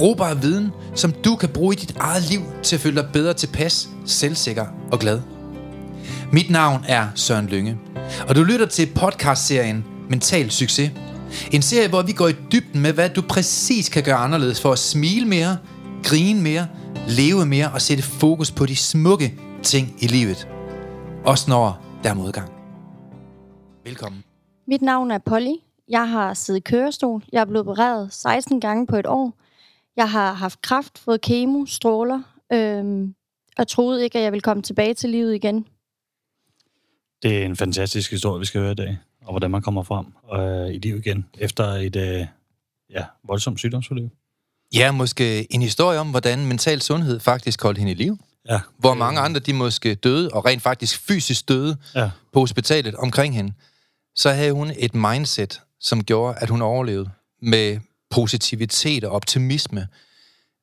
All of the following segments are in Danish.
Brugbar viden, som du kan bruge i dit eget liv til at føle dig bedre tilpas, selvsikker og glad. Mit navn er Søren Lynge, og du lytter til podcastserien Mental Succes. En serie, hvor vi går i dybden med, hvad du præcis kan gøre anderledes for at smile mere, grine mere, leve mere og sætte fokus på de smukke ting i livet. Også når der er modgang. Velkommen. Mit navn er Polly. Jeg har siddet i kørestol. Jeg er blevet opereret 16 gange på et år. Jeg har haft kraft, fået kemo, stråler, øhm, og troede ikke, at jeg ville komme tilbage til livet igen. Det er en fantastisk historie, vi skal høre i dag, og hvordan man kommer frem øh, i liv igen efter et øh, ja, voldsomt sygdomsforløb. Ja, måske en historie om, hvordan mental sundhed faktisk holdt hende i liv. Ja. Hvor mange andre, de måske døde, og rent faktisk fysisk døde Ja. på hospitalet omkring hende. Så havde hun et mindset, som gjorde, at hun overlevede med positivitet og optimisme.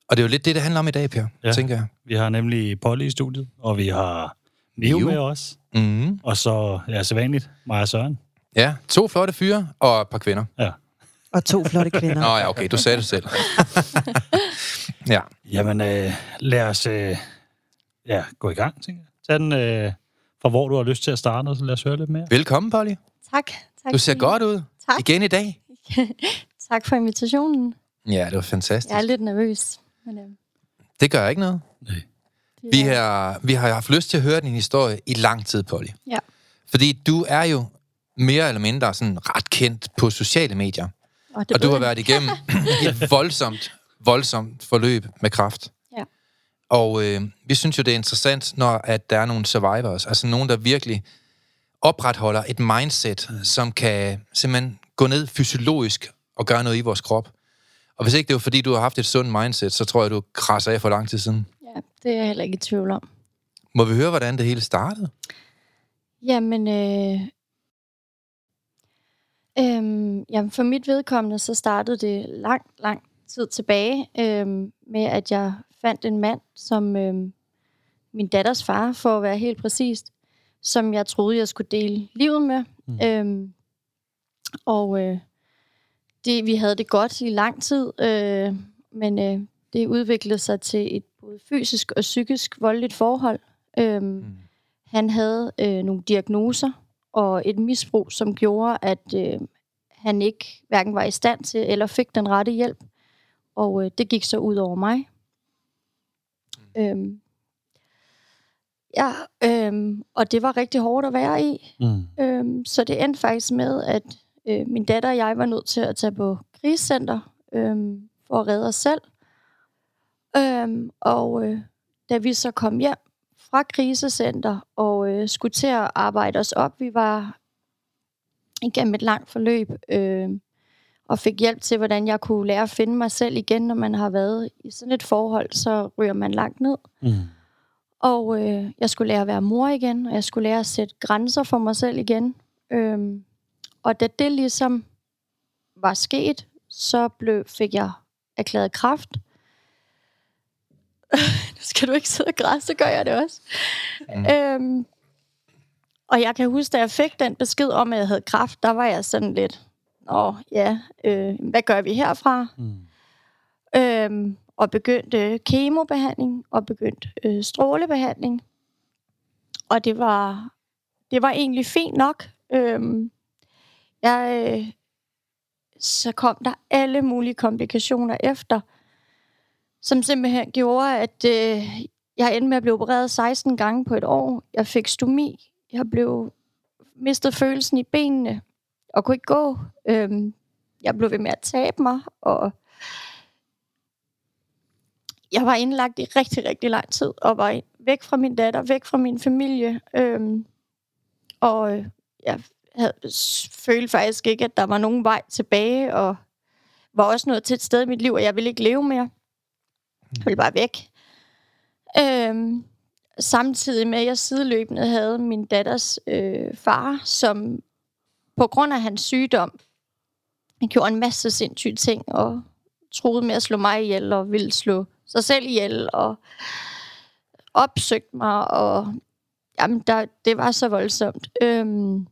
Og det er jo lidt det, det handler om i dag, Per, ja. Tænker jeg. Vi har nemlig Polly i studiet, og vi har Neo. med os. Mm. Og så, ja, sædvanligt, mig og Søren. Ja, to flotte fyre og et par kvinder. Ja. Og to flotte kvinder. Nå ja, okay, du sagde det selv. ja. Jamen, øh, lad os øh, ja, gå i gang, tænker jeg. Tag den øh, fra, hvor du har lyst til at starte, og så lad os høre lidt mere. Velkommen, Polly. Tak. tak Du ser godt ud. Tak. Igen i dag. Tak for invitationen. Ja, det var fantastisk. Jeg er lidt nervøs. Men, øhm, Det gør ikke noget. Nej. Vi er- har, vi har haft lyst til at høre din historie i lang tid, Polly. Ja. Fordi du er jo mere eller mindre sådan ret kendt på sociale medier. Og, Og du har været igennem et voldsomt, voldsomt forløb med kraft. Ja. Og øh, vi synes jo, det er interessant, når at der er nogle survivors, altså nogen, der virkelig opretholder et mindset, som kan simpelthen gå ned fysiologisk og gøre noget i vores krop. Og hvis ikke det var fordi, du har haft et sundt mindset, så tror jeg, du krasser af for lang tid siden. Ja, det er jeg heller ikke i tvivl om. Må vi høre, hvordan det hele startede? Jamen, øh, øhm, jamen, for mit vedkommende, så startede det lang, lang tid tilbage øhm, med, at jeg fandt en mand, som øhm, min datters far, for at være helt præcist, som jeg troede, jeg skulle dele livet med. Mm. Øhm, og øh, det, vi havde det godt i lang tid, øh, men øh, det udviklede sig til et både fysisk og psykisk voldeligt forhold. Øhm, Mm. han havde øh, nogle diagnoser og et misbrug, som gjorde, at øh, han ikke hverken var i stand til eller fik den rette hjælp. Og øh, det gik så ud over mig. Mm. Øhm, ja, øhm, og det var rigtig hårdt at være i. Mm. Øhm, så det endte faktisk med, at øh, min datter og jeg var nødt til at tage på krisecenter øhm, for at redde os selv. Øhm, og øh, da vi så kom hjem fra krisecenter og øh, skulle til at arbejde os op, vi var igennem et langt forløb øh, og fik hjælp til, hvordan jeg kunne lære at finde mig selv igen, når man har været i sådan et forhold, så ryger man langt ned. Mm. Og øh, jeg skulle lære at være mor igen, og jeg skulle lære at sætte grænser for mig selv igen. Øhm, og da det ligesom var sket, så blev, fik jeg erklæret kraft. nu skal du ikke sidde og græde, så gør jeg det også. Mm. Øhm, og jeg kan huske, da jeg fik den besked om, at jeg havde kraft, der var jeg sådan lidt, åh ja, øh, hvad gør vi herfra? Mm. øhm, og begyndte kemobehandling og begyndte øh, strålebehandling. Og det var, det var egentlig fint nok. Øhm, jeg, øh, så kom der alle mulige komplikationer efter, som simpelthen gjorde, at øh, jeg endte med at blive opereret 16 gange på et år. Jeg fik stomi. Jeg blev mistet følelsen i benene og kunne ikke gå. Øhm, jeg blev ved med at tabe mig, og jeg var indlagt i rigtig, rigtig lang tid, og var væk fra min datter, væk fra min familie. Øhm, og øh, jeg havde, følte faktisk ikke, at der var nogen vej tilbage, og var også nået til et sted i mit liv, og jeg ville ikke leve mere. Jeg ville bare væk. Øhm, samtidig med, at jeg sideløbende havde min datters øh, far, som på grund af hans sygdom gjorde en masse sindssyge ting, og troede med at slå mig ihjel, og ville slå sig selv ihjel, og opsøgte mig, og jamen, der, det var så voldsomt. Øhm,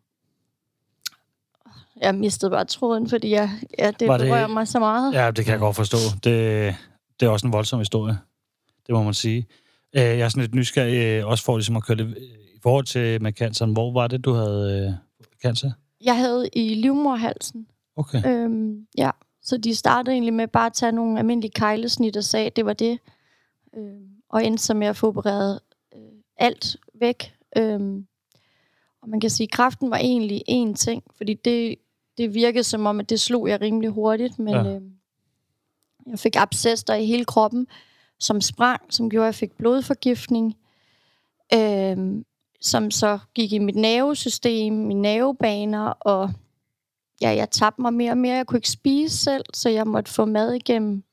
jeg mistede bare tråden, fordi jeg, ja, det, Var det- berører mig så meget. Ja, det kan jeg godt forstå. Det, det er også en voldsom historie. Det må man sige. Øh, Jeg er sådan lidt nysgerrig, øh, også for ligesom at køre det i forhold til med canceren. Hvor var det, du havde øh, cancer? Jeg havde i livmorhalsen. Okay. Øhm, ja, så de startede egentlig med bare at tage nogle almindelige kejlesnit og sagde, at det var det. Øhm, og endte så med at få opereret øh, alt væk. Øhm, og man kan sige, at kræften var egentlig én ting, fordi det, det virkede som om, at det slog jeg rimelig hurtigt, men Ja. øhm, jeg fik abscesser i hele kroppen, som sprang, som gjorde, at jeg fik blodforgiftning, øhm, som så gik i mit nervesystem, mine nervebaner, og ja, jeg tabte mig mere og mere. Jeg kunne ikke spise selv, så jeg måtte få mad igennem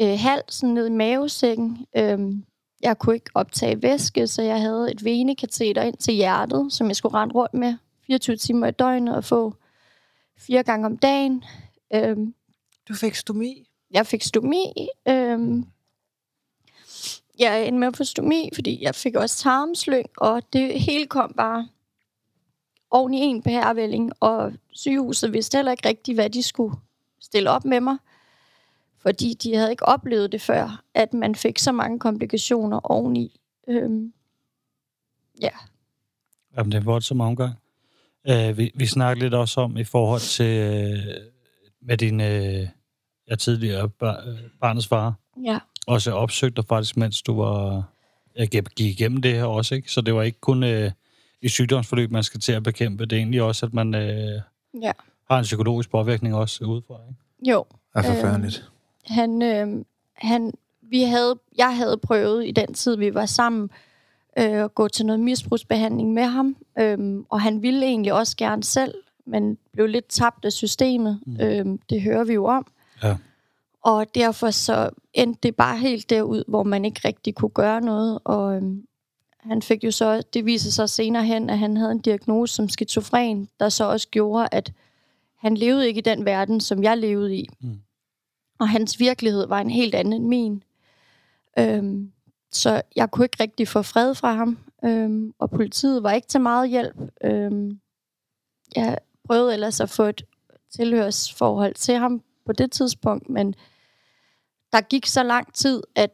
øh, halsen ned i mavesækken. Øhm, jeg kunne ikke optage væske, så jeg havde et venekateter ind til hjertet, som jeg skulle rende rundt med 24 timer i døgnet og få fire gange om dagen. Øhm, Du fik stomi. jeg fik stomi. Øhm, jeg endte med at få stomi, fordi jeg fik også tarmslyng, og det hele kom bare oven i en pærevælling, og sygehuset vidste heller ikke rigtigt, hvad de skulle stille op med mig, fordi de havde ikke oplevet det før, at man fik så mange komplikationer oveni. Øhm, ja, Jamen, det er voldsom omgang. Øh, vi, vi snakkede lidt også om i forhold til øh, med din øh, ja, tidligere bar, øh, barnets far. ja. Også opsøgt dig faktisk, mens du var jeg gik gik igennem det her også, ikke? Så det var ikke kun øh, i sygdomsforløb, man skal til at bekæmpe. Det er egentlig også, at man øh, ja. har en psykologisk påvirkning også udefra, ikke? Jo, er forfærdeligt. han, øh, han, vi havde, jeg havde prøvet i den tid, vi var sammen, øh, at gå til noget misbrugsbehandling med ham. Øh, og han ville egentlig også gerne selv, men blev lidt tabt af systemet. Mm. Øh, det hører vi jo om. Ja. Og derfor så endte det bare helt derud, hvor man ikke rigtig kunne gøre noget. Og øhm, han fik jo så, det viser sig senere hen, at han havde en diagnose som skizofren, der så også gjorde, at han levede ikke i den verden, som jeg levede i. Mm. Og hans virkelighed var en helt anden end min. Øhm, så jeg kunne ikke rigtig få fred fra ham. Øhm, og politiet var ikke til meget hjælp. Øhm, jeg prøvede ellers at få et tilhørsforhold til ham på det tidspunkt, men der gik så lang tid, at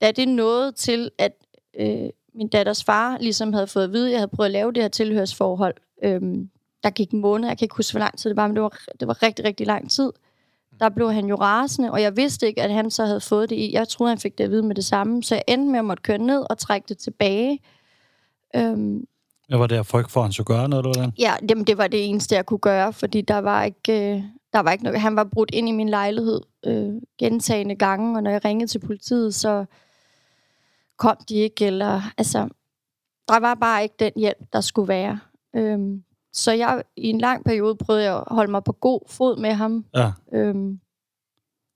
da det nåede til, at øh, min datters far ligesom havde fået at vide, at jeg havde prøvet at lave det her tilhørsforhold, øhm, der gik en måned, jeg kan ikke huske, hvor lang tid det var, men det var, det var rigtig, rigtig lang tid. Der blev han jo rasende, og jeg vidste ikke, at han så havde fået det i. Jeg troede, han fik det at vide med det samme, så jeg endte med at måtte køre ned og trække det tilbage. Øhm, Jeg var der frygt for, at han skulle gøre noget, eller hvordan? Ja, jamen, det var det eneste, jeg kunne gøre, fordi der var ikke, øh, der var ikke noget. Han var brudt ind i min lejlighed øh, gentagende gange, og når jeg ringede til politiet, så kom de ikke, eller altså, der var bare ikke den hjælp, der skulle være. Øhm, så jeg i en lang periode prøvede jeg at holde mig på god fod med ham. Ja. Øhm,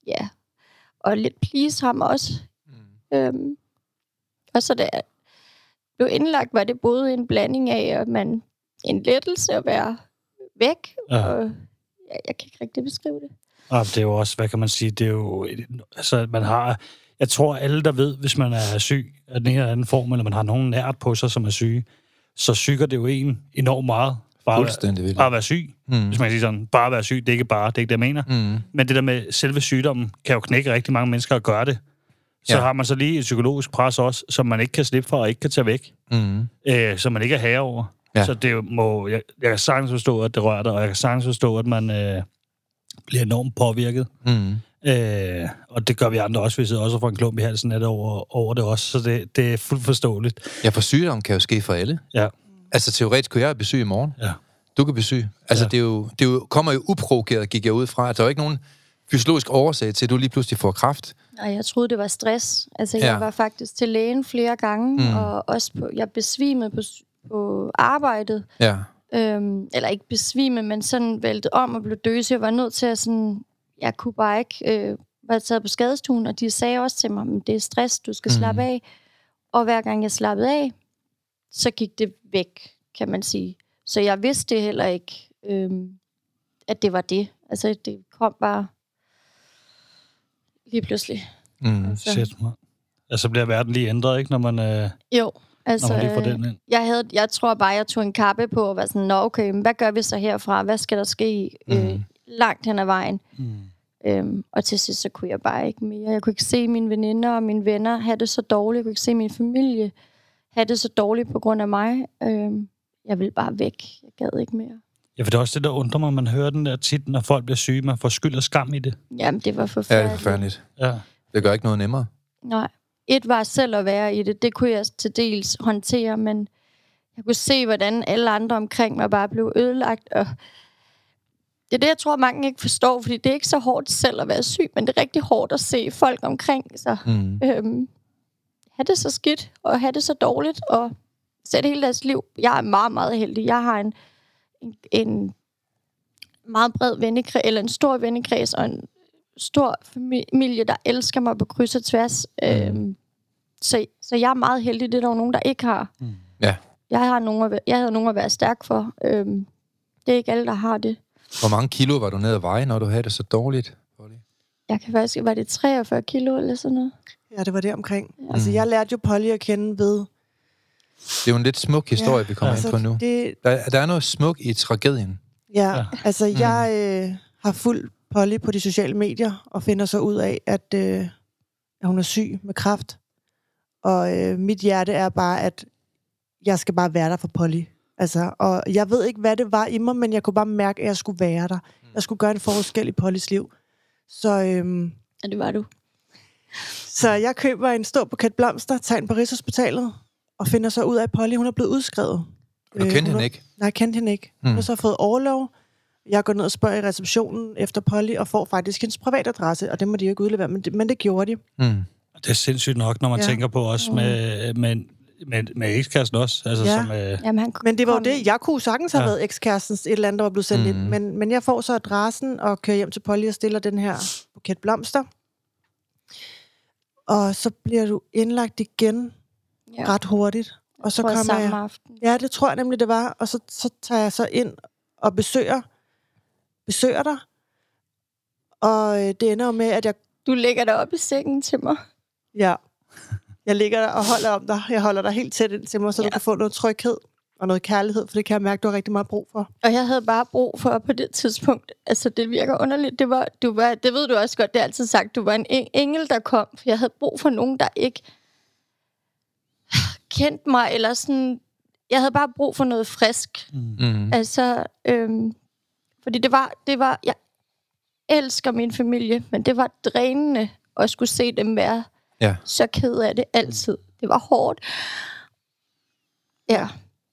ja, og lidt please ham også. Mm. Øhm, og så da jeg blev indlagt, var det både en blanding af, at man en lettelse at være væk, Ja. og ja, jeg kan ikke rigtig beskrive det. Og det er jo også, hvad kan man sige, det er jo, altså man har, jeg tror alle, der ved, hvis man er syg af den ene eller anden form, eller man har nogen nært på sig, som er syge, så syger det jo en enormt meget. Bare, Fuldstændig vildt. bare være syg, Mm. hvis man kan sige sådan. Bare være syg, det er ikke bare, det er ikke det, jeg mener. Mm. Men det der med selve sygdommen, kan jo knække rigtig mange mennesker at gøre det. Så Ja. har man så lige et psykologisk pres også, som man ikke kan slippe for og ikke kan tage væk, Mm. øh, som man ikke er herre over. Ja. Så det må, jeg, jeg kan sagtens forstå, at det rører dig, og jeg kan sagtens forstå, at man øh, bliver enormt påvirket. Mm. Øh, og det gør vi andre også. Vi sidder også og får en klump i halsen af det over, over det også. Så det, det er fuldt forståeligt. Ja, for sygdom kan jo ske for alle. Ja. Altså teoretisk kunne jeg syg i morgen. Ja. Du kan syg. Altså Ja. det, er jo, det er jo, kommer jo uprovokeret, gik jeg ud fra. Der er jo ikke nogen fysiologisk årsag til, at du lige pludselig får kraft. Nej, jeg troede, det var stress. Altså, Ja. jeg var faktisk til lægen flere gange, Mm. mm. og også på, jeg besvimede på, på arbejdet. Ja. Øhm, eller ikke besvime, men sådan væltet om og blev døse. Jeg var nødt til at sådan... Jeg kunne bare ikke øh, var taget på skadestuen, og de sagde også til mig, at det er stress, du skal Mhm. slappe af. Og hver gang jeg slappede af, så gik det væk, kan man sige. Så jeg vidste heller ikke, øhm, at det var det. Altså, det kom bare lige pludselig. Mm. Altså, Shit, man. Altså, så bliver verden lige ændret, ikke, når man, øh, Jo, altså... når man lige får øh, den ind. jeg, havde, jeg tror bare, jeg tog en kappe på og var sådan, nå okay, men hvad gør vi så herfra? Hvad skal der ske øh, Mhm. langt hen ad vejen? Mm. Øhm, og til sidst, så kunne jeg bare ikke mere. Jeg kunne ikke se mine veninder og mine venner have det så dårligt. Jeg kunne ikke se min familie have det så dårligt på grund af mig. Øhm, jeg ville bare væk. Jeg gad ikke mere. Ja, for det er også det, der undrer mig. Man hører den der tit, når folk bliver syge. Man får skyld og skam i det. Jamen, det var Ja, forfærdeligt. det er forfærdeligt. Ja. Det gør ikke noget nemmere. Nej. Et var selv at være i det. Det kunne jeg til dels håndtere, men jeg kunne se, hvordan alle andre omkring mig bare blev ødelagt. Og det er det, jeg tror, mange ikke forstår, fordi det er ikke så hårdt selv at være syg, men det er rigtig hårdt at se folk omkring sig Mm. øhm, have det så skidt, og have det så dårligt, og sætte hele deres liv. Jeg er meget, meget heldig. Jeg har en, en, en meget bred vennekreds, eller en stor vennekreds, og en stor familie, der elsker mig på kryds og tværs. Mm. Øhm, så, så jeg er meget heldig. Det er der nogen, der ikke har. Mm. Ja. Jeg har nogen at, jeg havde nogen at være stærk for. Øhm, det er ikke alle, der har det. Hvor mange kilo var du nede at veje, når du havde det så dårligt? Jeg kan faktisk, var det 43 kilo eller sådan noget? Ja, det var det omkring. Ja. Ja. Altså, jeg lærte jo Polly at kende ved... Det er jo en lidt smuk historie, vi kommer Altså, ind på nu. Det, Der, der er noget smuk i tragedien. ja, Ja. ja, altså, jeg øh, har fulgt Polly på de sociale medier, og finder så ud af, at, øh, at hun er syg med kræft. Og øh, mit hjerte er bare, at jeg skal bare være der for Polly. Altså, og jeg ved ikke, hvad det var i mig, men jeg kunne bare mærke, at jeg skulle være der. Jeg skulle gøre en forskel i Pollys liv. Så, øhm, Ja, det var du. Så jeg køber en stor buket blomster, tager ind på Rigshospitalet, og finder så ud af, at Polly hun er blevet udskrevet. Du kendte hun hende ikke? Nej, jeg kendte hende ikke. Hun Mm. har så fået overlov. Jeg går ned og spørger i receptionen efter Polly, og får faktisk hendes privatadresse, og det må de jo ikke udlevere, men det, men det gjorde de. Mm. Det er sindssygt nok, når man ja. Tænker på også med, med, med, med ekskæresten også. Altså, Ja. som, øh, Jamen, han Men det var jo det. Jeg kunne sagtens have Ja. været ekskærestens et eller andet, der var blevet sendt mm. ind. Men, men jeg får så adressen og kører hjem til Polly og stiller den her buket blomster. Og så bliver du indlagt igen ja. ret hurtigt. Og så kommer samme jeg... aften. Ja, det tror jeg nemlig, det var. Og så, så tager jeg så ind og besøger, besøger dig. Og øh, det ender jo med, at jeg, Du ligger der op i sengen til mig. ja, jeg ligger der og holder om dig. Jeg holder dig helt tæt ind til mig, så. Ja. du kan få noget tryghed og noget kærlighed, for det kan jeg mærke, du har rigtig meget brug for. Og jeg havde bare brug for på det tidspunkt, altså det virker underligt, det var, du var, det ved du også godt, det er altid sagt, du var en en- engel, der kom, for jeg havde brug for nogen, der ikke kendte mig, eller sådan, jeg havde bare brug for noget frisk. Mm. Altså, øhm, fordi det var, det var, jeg elsker min familie, men det var drænende at skulle se dem være Ja. så ked af det altid. Det var hårdt. Ja,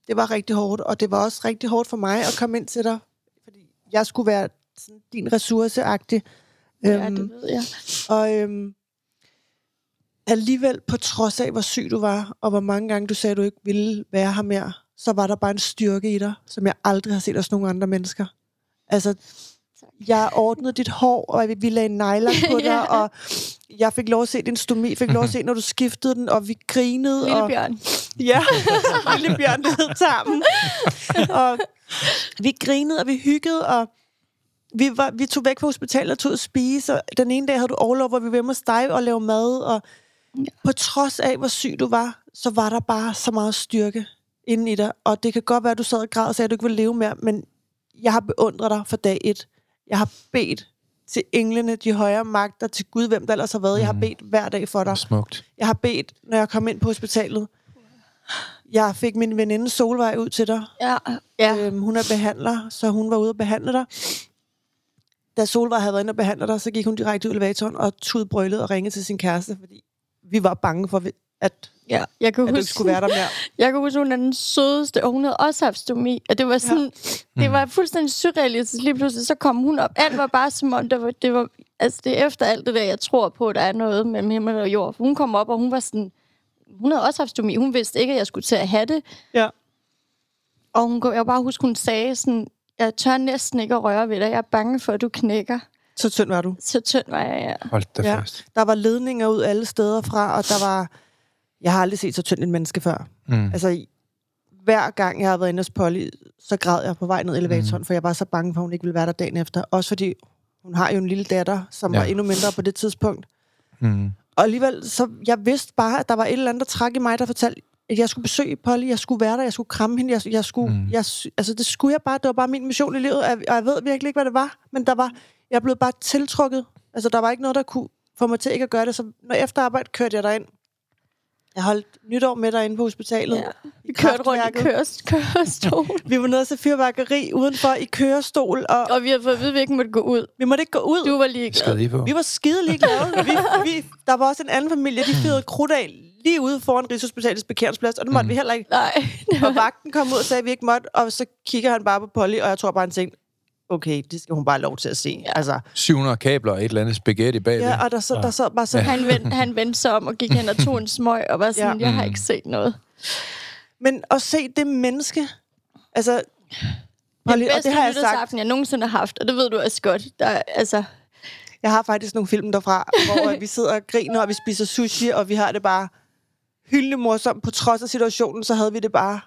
Det var rigtig hårdt, og det var også rigtig hårdt for mig at komme ind til dig, fordi jeg skulle være sådan din ressourceagtig. ja Øhm, det ved jeg. Og øhm, alligevel, på trods af, hvor syg du var, og hvor mange gange du sagde, du ikke ville være her mere, så var der bare en styrke i dig, som jeg aldrig har set hos nogen andre mennesker. Altså, jeg ordnede dit hår, og vi lagde nejler på dig, Ja. og jeg fik lov at se din stomi, fik lov at se, når du skiftede den, og vi grinede. Lille og, Bjørn. Ja, lille bjørn, det hed tarmen. og vi grinede, og vi hyggede, og vi, var, vi tog væk fra hospitalet og tog at spise, og den ene dag havde du overlov, hvor vi var hjemme hos dig og lave mad, og på trods af, hvor syg du var, så var der bare så meget styrke inde i dig, og det kan godt være, at du sad og græd og sagde, at du ikke ville leve mere, men jeg har beundret dig for dag et. Jeg har bedt til englene, de højere magter, til Gud, hvem der ellers har været. Jeg har Mhm. bedt hver dag for dig. Smukt. Jeg har bedt, når jeg kom ind på hospitalet. Jeg fik min veninde Solvej ud til dig. Ja, ja. Øhm, hun er behandler, så hun var ude og behandle dig. Da Solvej havde været inde og behandle dig, så gik hun direkte ud i elevatoren og tudbrølede og ringede til sin kæreste, fordi vi var bange for, at, ja. Jeg kan at du huske, ikke skulle være der mere. Jeg kan huske, hun er den sødeste, og hun havde også haft stomi. Og det var sådan, ja. det var fuldstændig surrealistisk. Lige pludselig, så kom hun op. Alt var bare som om, det var, det var, altså det er efter alt det der, jeg tror på, der er noget mellem himmel og jord. For hun kom op, og hun var sådan, hun havde også haft stomi. Hun vidste ikke, at jeg skulle til at have det. Ja. Og hun, jeg kan bare huske, hun sagde sådan, jeg tør næsten ikke at røre ved dig. Jeg er bange for, at du knækker. Så tynd var du. Så tynd var jeg, ja. Hold da Ja. fast. Der var ledninger ud alle steder fra, og der var... Jeg har aldrig set så tynd et menneske før. Mm. Altså, hver gang jeg har været inde hos Polly, så græd jeg på vej ned elevatoren, mm. for jeg var så bange for, at hun ikke ville være der dagen efter. Også fordi hun har jo en lille datter, som Ja. var endnu mindre på det tidspunkt. Mm. Og alligevel, så jeg vidste bare, at der var et eller andet, der trak i mig, der fortalte, at jeg skulle besøge Polly, jeg skulle være der, jeg skulle kramme hende, jeg, jeg skulle, Mm. jeg, altså det skulle jeg bare, det var bare min mission i livet, og jeg, og jeg ved virkelig ikke, hvad det var, men der var, jeg blev bare tiltrukket, altså der var ikke noget, der kunne få mig til ikke at gøre det, så når efter arbejde kørte jeg derind, jeg holdt nytår med derinde på hospitalet, ja. Vi kørte rundt i køres, kørestol. vi var nede og se fyrværkeri udenfor i kørestol, og, og vi har fået at vide, at vi ikke måtte gå ud. vi måtte ikke gå ud. Du var lige på. Vi var skide ligeglade. vi, vi, der var også en anden familie, de fyrede krudt af lige ude foran Rigshospitalets parkeringsplads, og det måtte mm. vi heller ikke. Nej. Og vagten kom ud og sagde, at vi ikke måtte, og så kigger han bare på Polly, og jeg tror bare, han tænkte, okay, det skal hun bare have lov til at se. Ja. Altså, 700 kabler og et eller andet spaghetti bagved. ja og der, så, der sad bare sådan, ja. Han vendte, han vendte sig om og gik hen og tog en smøg og var sådan, Ja. jeg har Mm. ikke set noget. Men at se det menneske, altså, Den Polly, og bedste det har jeg sagt, nytårsaften, jeg nogensinde har haft, og det ved du også godt. Der, er- altså, jeg har faktisk nogle film derfra, hvor øh, vi sidder og griner, og vi spiser sushi, og vi har det bare hyldende morsomt. På trods af situationen, så havde vi det bare...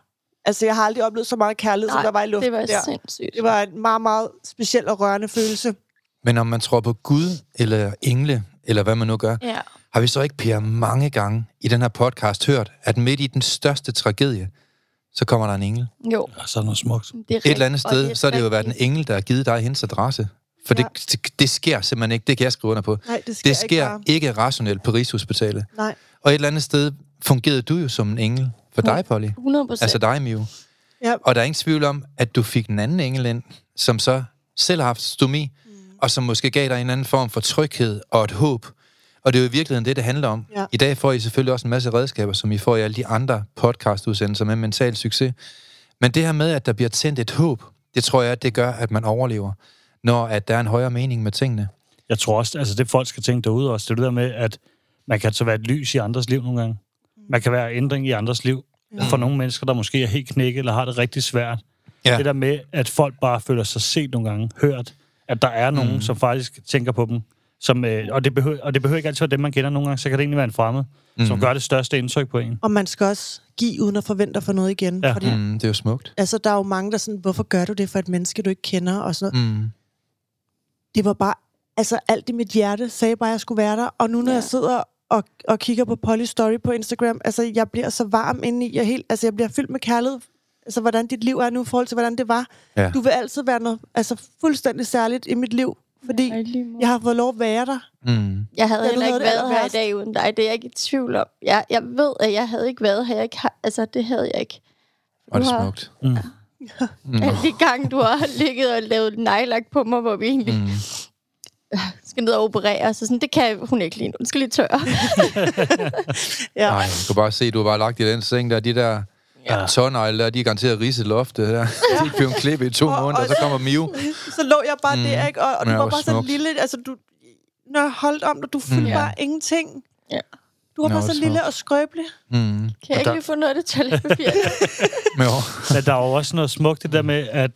Altså, jeg har aldrig oplevet så meget kærlighed, som der var i luften det var der. sindssygt. Det var en meget, meget speciel og rørende følelse. Men om man tror på Gud eller engle, eller hvad man nu gør, Ja. har vi så ikke, Per, mange gange i den her podcast hørt, at midt i den største tragedie, så kommer der en engel. Jo, Ja, så er noget smukt. det er Et eller andet sted, så har det jo været en engel, der har givet dig hendes adresse. For Ja. det, det, det sker simpelthen ikke. Det kan jeg skrive under på. Nej, det sker, Det sker ikke bare. ikke rationelt på Rigshospitalet. Nej. Og et eller andet sted fungerede du jo som en engel for dig, Polly. 100 procent. Altså dig, Miu. Ja. Og der er ingen tvivl om, at du fik en anden engel ind, som så selv har haft stomi, mm. og som måske gav dig en anden form for tryghed og et håb. Og det er jo i virkeligheden det, det handler om. Ja. I dag får I selvfølgelig også en masse redskaber, som I får i alle de andre podcastudsendelser med mental succes. Men det her med, at der bliver tændt et håb, det tror jeg, at det gør, at man overlever, når at der er en højere mening med tingene. Jeg tror også, altså det folk skal tænke derude også, det er det der med, at man kan så være et lys i andres liv nogle gange. Man kan være ændring i andres liv. Ja. For nogle mennesker, der måske er helt knækket, eller har det rigtig svært. Ja. Det der med, at folk bare føler sig set nogle gange, hørt, at der er nogen, mm. som faktisk tænker på dem. Som, øh, og, det behøver, og det behøver ikke altid være dem, man kender nogle gange, så kan det egentlig være en fremmed, mm. som gør det største indtryk på en. Og man skal også give uden at forvente for noget igen. Ja. Fordi Mm, det er jo smukt. altså, der er jo mange, der sådan, hvorfor gør du det for et menneske, du ikke kender? Og sådan noget. Mm. Det var bare, altså alt i mit hjerte sagde bare, at jeg skulle være der. Og nu når Ja. ja. jeg sidder og, og kigger på Polly Story på Instagram, altså jeg bliver så varm indeni. Jeg, helt, altså, jeg bliver fyldt med kærlighed. Altså hvordan dit liv er nu i forhold til, hvordan det var. Ja. Du vil altid være noget altså, fuldstændig særligt i mit liv. Fordi Ja, jeg har fået lov at være der. Mm. Jeg havde Ja, du heller ikke været her i dag uden dig. Det er jeg ikke i tvivl om. Jeg, jeg ved, at jeg havde ikke været her. Jeg ikke har, altså, det havde jeg ikke. Og det Du er har- smukt. Mm. Mm. Alle de gange, du har ligget og lavet nejlak på mig, hvor vi egentlig Mm. skal ned og operere. Så sådan, det kan hun ikke lige nu. Den skal lige tørre. Ja. Nej, du kan bare se, du har bare lagt i den seng der, de der ja. tårnegle der, de er garanteret ridset loftet der. De blev klippet i to Og- måneder, og og så kommer Miu. så lå jeg bare mm. der, ikke? Og, og du Ja, var bare sådan smukt. lille, altså du, når jeg holdt om dig, du fyldte Mm. bare ingenting. Ja. Du var Nå, bare så lille og skrøbelig. Mm. Kan jeg ikke der- lige få noget af det toiletpapir? Men jo. Men der er jo også noget smukt, det der med, at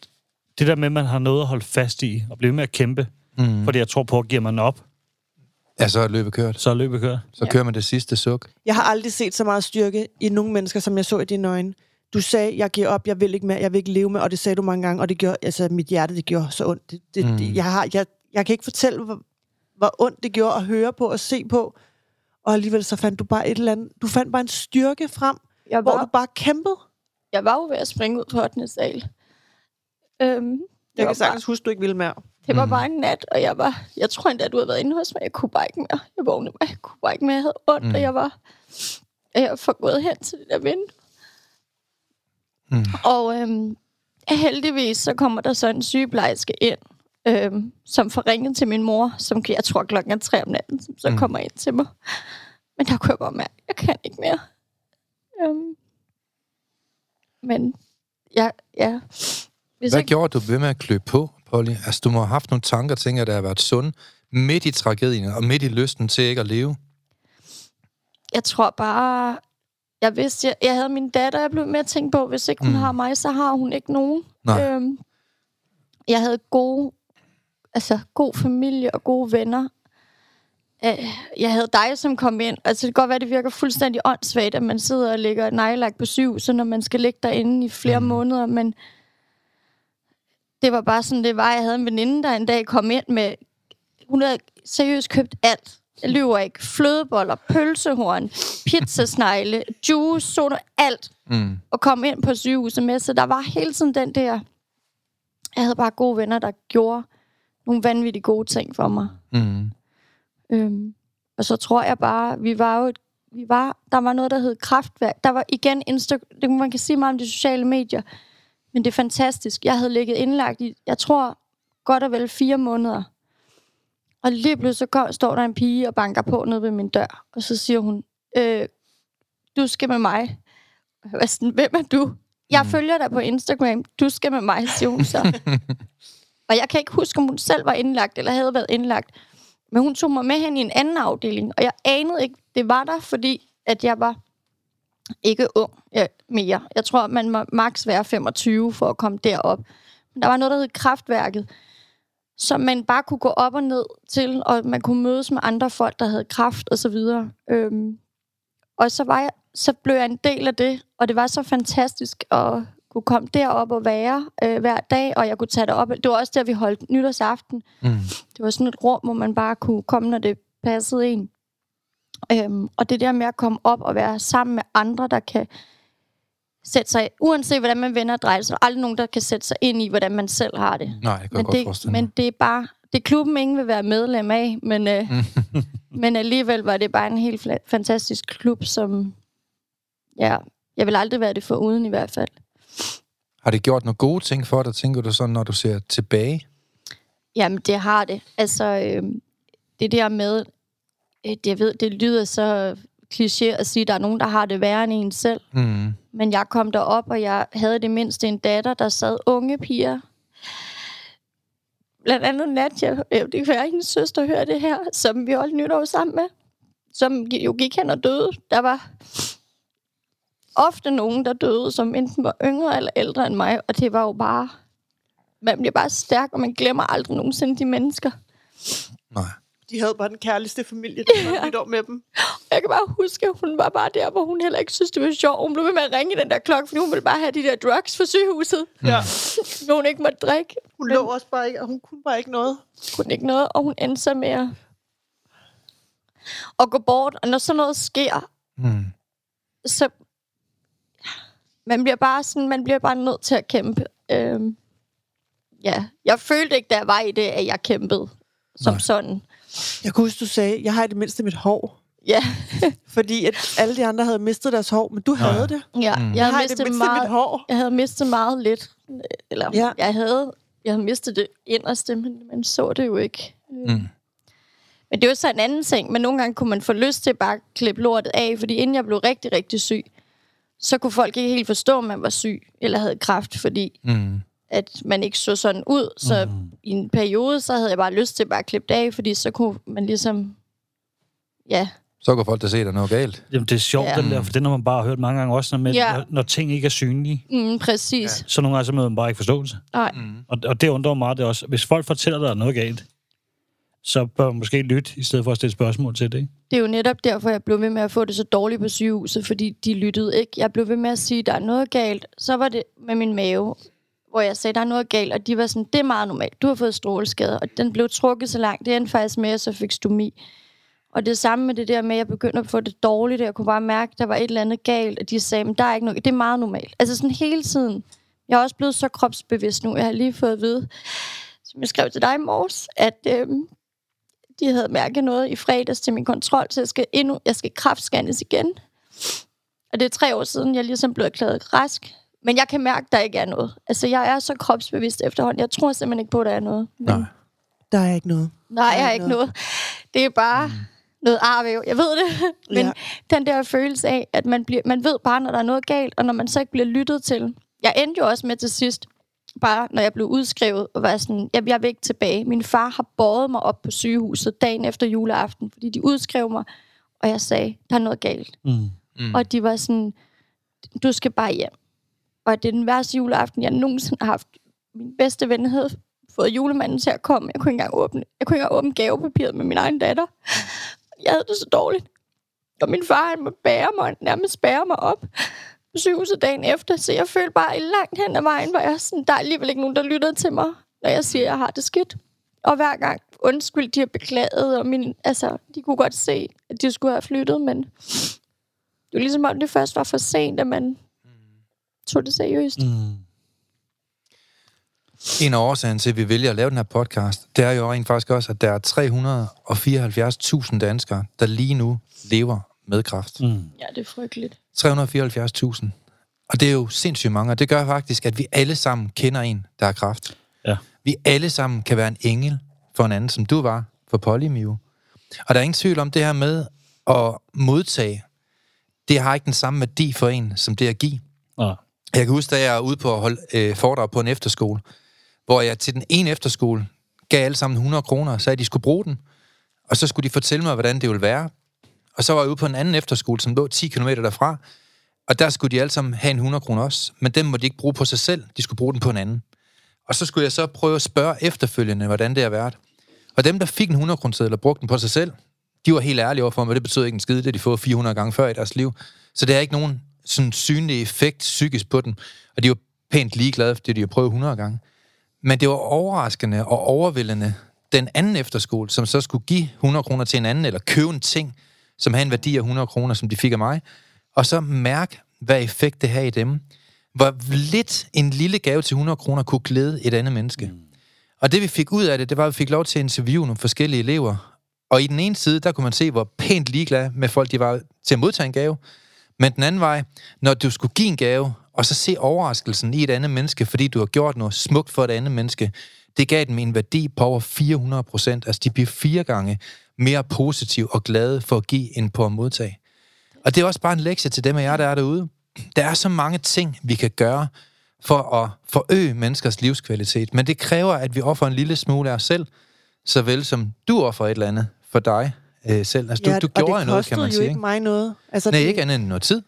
det der med, at man har noget at holde fast i, og blive med at kæmpe. Mm. Fordi jeg tror på, at giver man op, Ja, så er løbet kørt. så er løbet kørt. Så Ja. kører man det sidste suk. Jeg har aldrig set så meget styrke i nogle mennesker, som jeg så i dine øjne. Du sagde, jeg giver op, jeg vil ikke mere, jeg vil ikke leve med, og det sagde du mange gange, og det gjorde, altså mit hjerte, det gjorde så ondt. Det, det, Mm. det, jeg, har, jeg, jeg kan ikke fortælle, hvor, hvor ondt det gjorde at høre på og se på, og alligevel så fandt du bare et eller andet, du fandt bare en styrke frem, Jeg hvor du var, bare kæmpede. jeg var jo ved at springe ud på 8. sal. Øhm, Jeg var kan sagtens huske, du ikke ville mere. Det var Mm. bare en nat, og jeg var... Jeg tror endda, du havde været inde hos mig. Jeg kunne bare ikke mere. Jeg vågnede mig. Jeg kunne bare ikke mere. Jeg havde ondt, Mm. og jeg var... Jeg var gået hen til det der vindue. Mm. Og øhm, heldigvis så kommer der så en sygeplejerske ind, øhm, som får ringet til min mor, som jeg tror klokken er tre om natten, som så Mm. mm. kommer ind til mig. Men der kunne jeg bare mærke, jeg kan ikke mere. Øhm, men jeg, ja... Hvis Hvad ikke, gjorde du ved med at klø på, Polly? Altså, du må have haft nogle tanker, tænker, der har været sunde midt i tragedien og midt i lysten til ikke at leve. jeg tror bare... Jeg vidste, jeg, jeg havde min datter, jeg blev med at tænke på, hvis ikke hun Mm. har mig, så har hun ikke nogen. Nej. Øhm, jeg havde gode altså, god familie og gode venner. Øh, Jeg havde dig, som kom ind. Altså, det kan godt være, det virker fuldstændig åndssvagt, at man sidder og lægger nejlagt på syv, så når man skal ligge derinde i flere mm. måneder, men det var bare sådan, det var. Jeg havde en veninde, der en dag kom ind med... Hun havde seriøst købt alt. Jeg lyver ikke. Flødeboller, pølsehorn, pizzasnegle, juice, soda, alt. Mm. Og kom ind på sygehuset med. Så der var hele tiden den der... Jeg havde bare gode venner, der gjorde nogle vanvittigt gode ting for mig. Mm. Øhm, og så tror jeg bare, vi var jo et, vi var, der var noget, der hed kraftværk. Der var igen Insta, det, man kan sige meget om de sociale medier, men det er fantastisk. Jeg havde ligget indlagt i, jeg tror, godt og vel fire måneder. Og lige pludselig så kom, står der en pige og banker på nede ved min dør. Og så siger hun, øh, du skal med mig. Og jeg var sådan, hvem er du? Jeg følger dig på Instagram. Du skal med mig, siger hun så. og jeg kan ikke huske, om hun selv var indlagt, eller havde været indlagt. Men hun tog mig med hen i en anden afdeling, og jeg anede ikke, det var der, fordi at jeg var ikke ung ja, mere. Jeg tror, man må maks være 25 for at komme derop. Men der var noget, der hed kraftværket, som man bare kunne gå op og ned til, og man kunne mødes med andre folk, der havde kraft og så videre. Øhm, og så, var jeg, så blev jeg en del af det, og det var så fantastisk at kunne komme derop og være øh, hver dag, og jeg kunne tage det op. Det var også der, vi holdt nytårsaften. Mm. Det var sådan et rum, hvor man bare kunne komme, når det passede en. Øhm, og det der med at komme op og være sammen med andre, der kan sætte sig, uanset hvordan man vender og drejer, så er der aldrig nogen, der kan sætte sig ind i, hvordan man selv har det. Nej, det kan Men godt det, men det er bare, det er klubben, ingen vil være medlem af, men, øh, men alligevel var det bare en helt fantastisk klub, som, ja, jeg vil aldrig være det for uden i hvert fald. Har det gjort nogle gode ting for dig, tænker du sådan, når du ser tilbage? Jamen, det har det. Altså, øh, det der med, jeg ved, det lyder så kliché at sige, at der er nogen, der har det værre end en selv. Mm. Men jeg kom derop, og jeg havde det mindste en datter, der sad unge piger. Blandt andet Nadja, øh, det kan være, at hendes søster hører det her, som vi holdt nytår sammen med, som jo gik hen og døde. Der var ofte nogen, der døde, som enten var yngre eller ældre end mig, og det var jo bare... Man bliver bare stærk, og man glemmer aldrig nogensinde de mennesker. Nej. De havde bare den kærligste familie, der var nytår med dem. Jeg kan bare huske, at hun var bare der, hvor hun heller ikke synes, det var sjovt. Hun blev ved med at ringe den der klokke, fordi hun ville bare have de der drugs for sygehuset. Ja. Når hun ikke måtte drikke. Hun Men- lå også bare ikke, og hun kunne bare ikke noget. kunne ikke noget, og hun endte så med at, at gå bort. Og når sådan noget sker, Mm. så man bliver bare sådan, man bliver bare nødt til at kæmpe. Øhm, ja, jeg følte ikke, da jeg var i det, at jeg kæmpede som Nej. sådan. Jeg kunne huske, du sagde, jeg har i det mindste mit hår. Ja, Fordi at alle de andre havde mistet deres hår, men du Ja. havde det. ja Mm. jeg, Jeg havde har i det mistet mindste mit meget, hår. jeg havde mistet meget lidt. Eller, Ja. jeg, havde, jeg havde mistet det inderste, men man så det jo ikke. Mm. Men det er jo så en anden ting, men nogle gange kunne man få lyst til bare at klippe lortet af, fordi inden jeg blev rigtig, rigtig syg, så kunne folk ikke helt forstå, at man var syg eller havde kræft, fordi Mm. At man ikke så sådan ud. Så mm. i en periode, så havde jeg bare lyst til bare at klippe det af, fordi så kunne man ligesom... Ja, Så kan folk da se, at der er noget galt. Jamen, det er sjovt, Ja. den der, for den har man bare hørt mange gange også, når, man, Ja. ja. når, når ting ikke er synlige. mm, præcis. Ja. Så nogle gange så møder man bare ikke forståelse. Nej. Mm. Og, og det undrer mig meget det også. Hvis folk fortæller dig, at der er noget galt, så bør man måske lytte, i stedet for at stille spørgsmål til det. Ikke? Det er jo netop derfor, jeg blev ved med at få det så dårligt på sygehuset, fordi de lyttede ikke. Jeg blev ved med at sige, at der er noget galt. Så var det med min mave, hvor jeg sagde, der er noget galt, og de var sådan, det er meget normalt. Du har fået stråleskade, og den blev trukket så langt. Det endte faktisk med, at jeg så fik stomi. Og det samme med det der med, at jeg begyndte at få det dårligt, og jeg kunne bare mærke, at der var et eller andet galt, og de sagde, men der er ikke noget, det er meget normalt. Altså sådan hele tiden. Jeg er også blevet så kropsbevidst nu. Jeg har lige fået at vide, som jeg skrev til dig i morges, at øhm, de havde mærket noget i fredags til min kontrol, så jeg skal, endnu, jeg skal kraftscannes igen. Og det er tre år siden, jeg ligesom blev erklæret rask. Men jeg kan mærke, at der ikke er noget. Altså, jeg er så kropsbevidst efterhånden. Jeg tror simpelthen ikke på, at der er noget. Men, Nej. Der er ikke noget. Nej, jeg er ikke noget. noget. Det er bare mm. noget arvæv. Jeg ved det. Men ja. den der følelse af, at man, bliver, man ved bare, når der er noget galt, og når man så ikke bliver lyttet til. Jeg endte jo også med til sidst, bare når jeg blev udskrevet, og var sådan, jeg, jeg vil ikke tilbage. Min far har båret mig op på sygehuset dagen efter juleaften, fordi de udskrev mig, og jeg sagde, der er noget galt. Mm. Mm. Og de var sådan, du skal bare hjem. Og det er den værste juleaften, jeg nogensinde har haft. Min bedste ven havde fået julemanden til at komme. Jeg kunne ikke engang åbne, jeg kunne ikke engang åbne gavepapiret med min egen datter. Jeg havde det så dårligt. Og min far, han må bære mig, nærmest bære mig op på sygehuset dagen efter. Så jeg følte bare langt hen ad vejen, hvor jeg sådan, der er alligevel ikke nogen, der lytter til mig, når jeg siger, at jeg har det skidt. Og hver gang undskyld, de har beklaget, og min, altså, de kunne godt se, at de skulle have flyttet, men det var ligesom om, det først var for sent, at man tog det seriøst. Mm. En af årsagen til, at vi vælger at lave den her podcast, det er jo rent faktisk også, at der er 374.000 danskere, der lige nu lever med kræft. Mm. Ja, det er frygteligt. 374.000. Og det er jo sindssygt mange, og det gør faktisk, at vi alle sammen kender en, der har kræft. Ja. Vi alle sammen kan være en engel for en anden, som du var for Polymiu. Og der er ingen tvivl om det her med at modtage. Det har ikke den samme værdi for en, som det at give. Ja. Jeg kan huske, da jeg var ude på at holde øh, foredrag på en efterskole, hvor jeg til den ene efterskole gav alle sammen 100 kroner, så at de skulle bruge den. Og så skulle de fortælle mig, hvordan det ville være. Og så var jeg ude på en anden efterskole, som lå 10 km derfra, og der skulle de alle sammen have en 100 kroner også, men dem må de ikke bruge på sig selv, de skulle bruge den på en anden. Og så skulle jeg så prøve at spørge efterfølgende, hvordan det har været. Og dem, der fik en 100 kroner og brugte den på sig selv, de var helt ærlige overfor mig, det betød ikke en skid, det de fået 400 gange før i deres liv. Så det er ikke nogen sådan synlig effekt psykisk på den. Og de var pænt ligeglade, fordi de har prøvet 100 gange. Men det var overraskende og overvældende, den anden efterskole, som så skulle give 100 kroner til en anden, eller købe en ting, som havde en værdi af 100 kroner, som de fik af mig, og så mærke, hvad effekt det havde i dem. Hvor lidt en lille gave til 100 kroner kunne glæde et andet menneske. Mm. Og det vi fik ud af det, det var, at vi fik lov til at interviewe nogle forskellige elever. Og i den ene side, der kunne man se, hvor pænt ligeglade med folk, de var til at modtage en gave. Men den anden vej, når du skulle give en gave, og så se overraskelsen i et andet menneske, fordi du har gjort noget smukt for et andet menneske, det gav dem en værdi på over 400 procent. Altså, de bliver fire gange mere positiv og glade for at give, end på at modtage. Og det er også bare en lektie til dem af jer, der er derude. Der er så mange ting, vi kan gøre for at forøge menneskers livskvalitet, men det kræver, at vi offer en lille smule af os selv, såvel som du offer et eller andet for dig øh, selv. Altså, du, ja, du og gjorde det noget, kan man kostede sige. jo ikke mig noget. Altså, Nej, det, ikke andet end noget tid.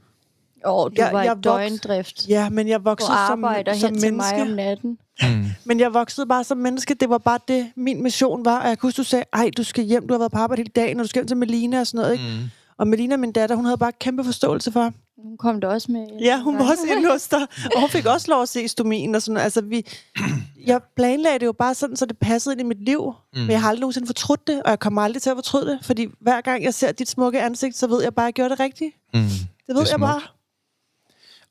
Og du Jeg- var jeg i døgndrift. Ja, men jeg Du voksede som, som menneske. mig om natten. Mm. Men jeg voksede bare som menneske. Det var bare det, min mission var. Og jeg kunne huske, du sagde, ej, du skal hjem, du har været på arbejde hele dagen, og du skal hjem til Melina og sådan noget. Ikke? Mm. Og Melina, min datter, hun havde bare kæmpe forståelse for. Hun kom der også med. Ja, hun var også inde hos dig, og hun fik også lov at se stomien og sådan. Altså, vi, jeg planlagde det jo bare sådan, så det passede ind i mit liv. Mm. Men jeg har aldrig nogensinde fortrudt det, og jeg kommer aldrig til at fortryde det. Fordi hver gang jeg ser dit smukke ansigt, så ved jeg bare, at jeg gjorde det rigtigt. Mm. Det ved er jeg smukt. bare.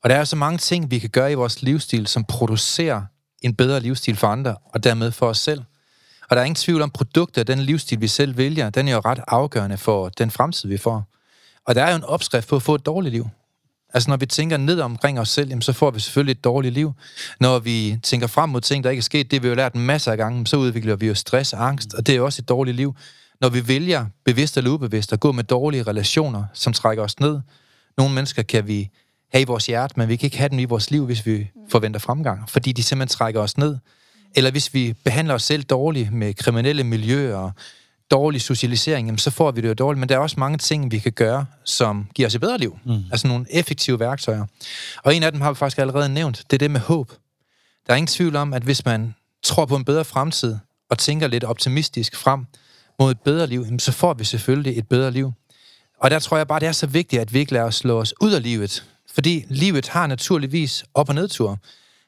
Og der er så mange ting, vi kan gøre i vores livsstil, som producerer en bedre livsstil for andre, og dermed for os selv. Og der er ingen tvivl om, produkter den livsstil, vi selv vælger, den er jo ret afgørende for den fremtid, vi får. Og der er jo en opskrift på at få et dårligt liv. Altså når vi tænker ned omkring os selv, jamen, så får vi selvfølgelig et dårligt liv. Når vi tænker frem mod ting, der ikke er sket, det har vi jo lært masser af gange, så udvikler vi jo stress og angst, og det er jo også et dårligt liv. Når vi vælger, bevidst eller ubevidst, at gå med dårlige relationer, som trækker os ned. Nogle mennesker kan vi have i vores hjerte, men vi kan ikke have dem i vores liv, hvis vi forventer fremgang, fordi de simpelthen trækker os ned. Eller hvis vi behandler os selv dårligt med kriminelle miljøer, dårlig socialisering, jamen, så får vi det jo dårligt. Men der er også mange ting, vi kan gøre, som giver os et bedre liv. Mm. Altså nogle effektive værktøjer. Og en af dem har vi faktisk allerede nævnt. Det er det med håb. Der er ingen tvivl om, at hvis man tror på en bedre fremtid, og tænker lidt optimistisk frem mod et bedre liv, jamen, så får vi selvfølgelig et bedre liv. Og der tror jeg bare, det er så vigtigt, at vi ikke lader os slå os ud af livet. Fordi livet har naturligvis op- og nedtur.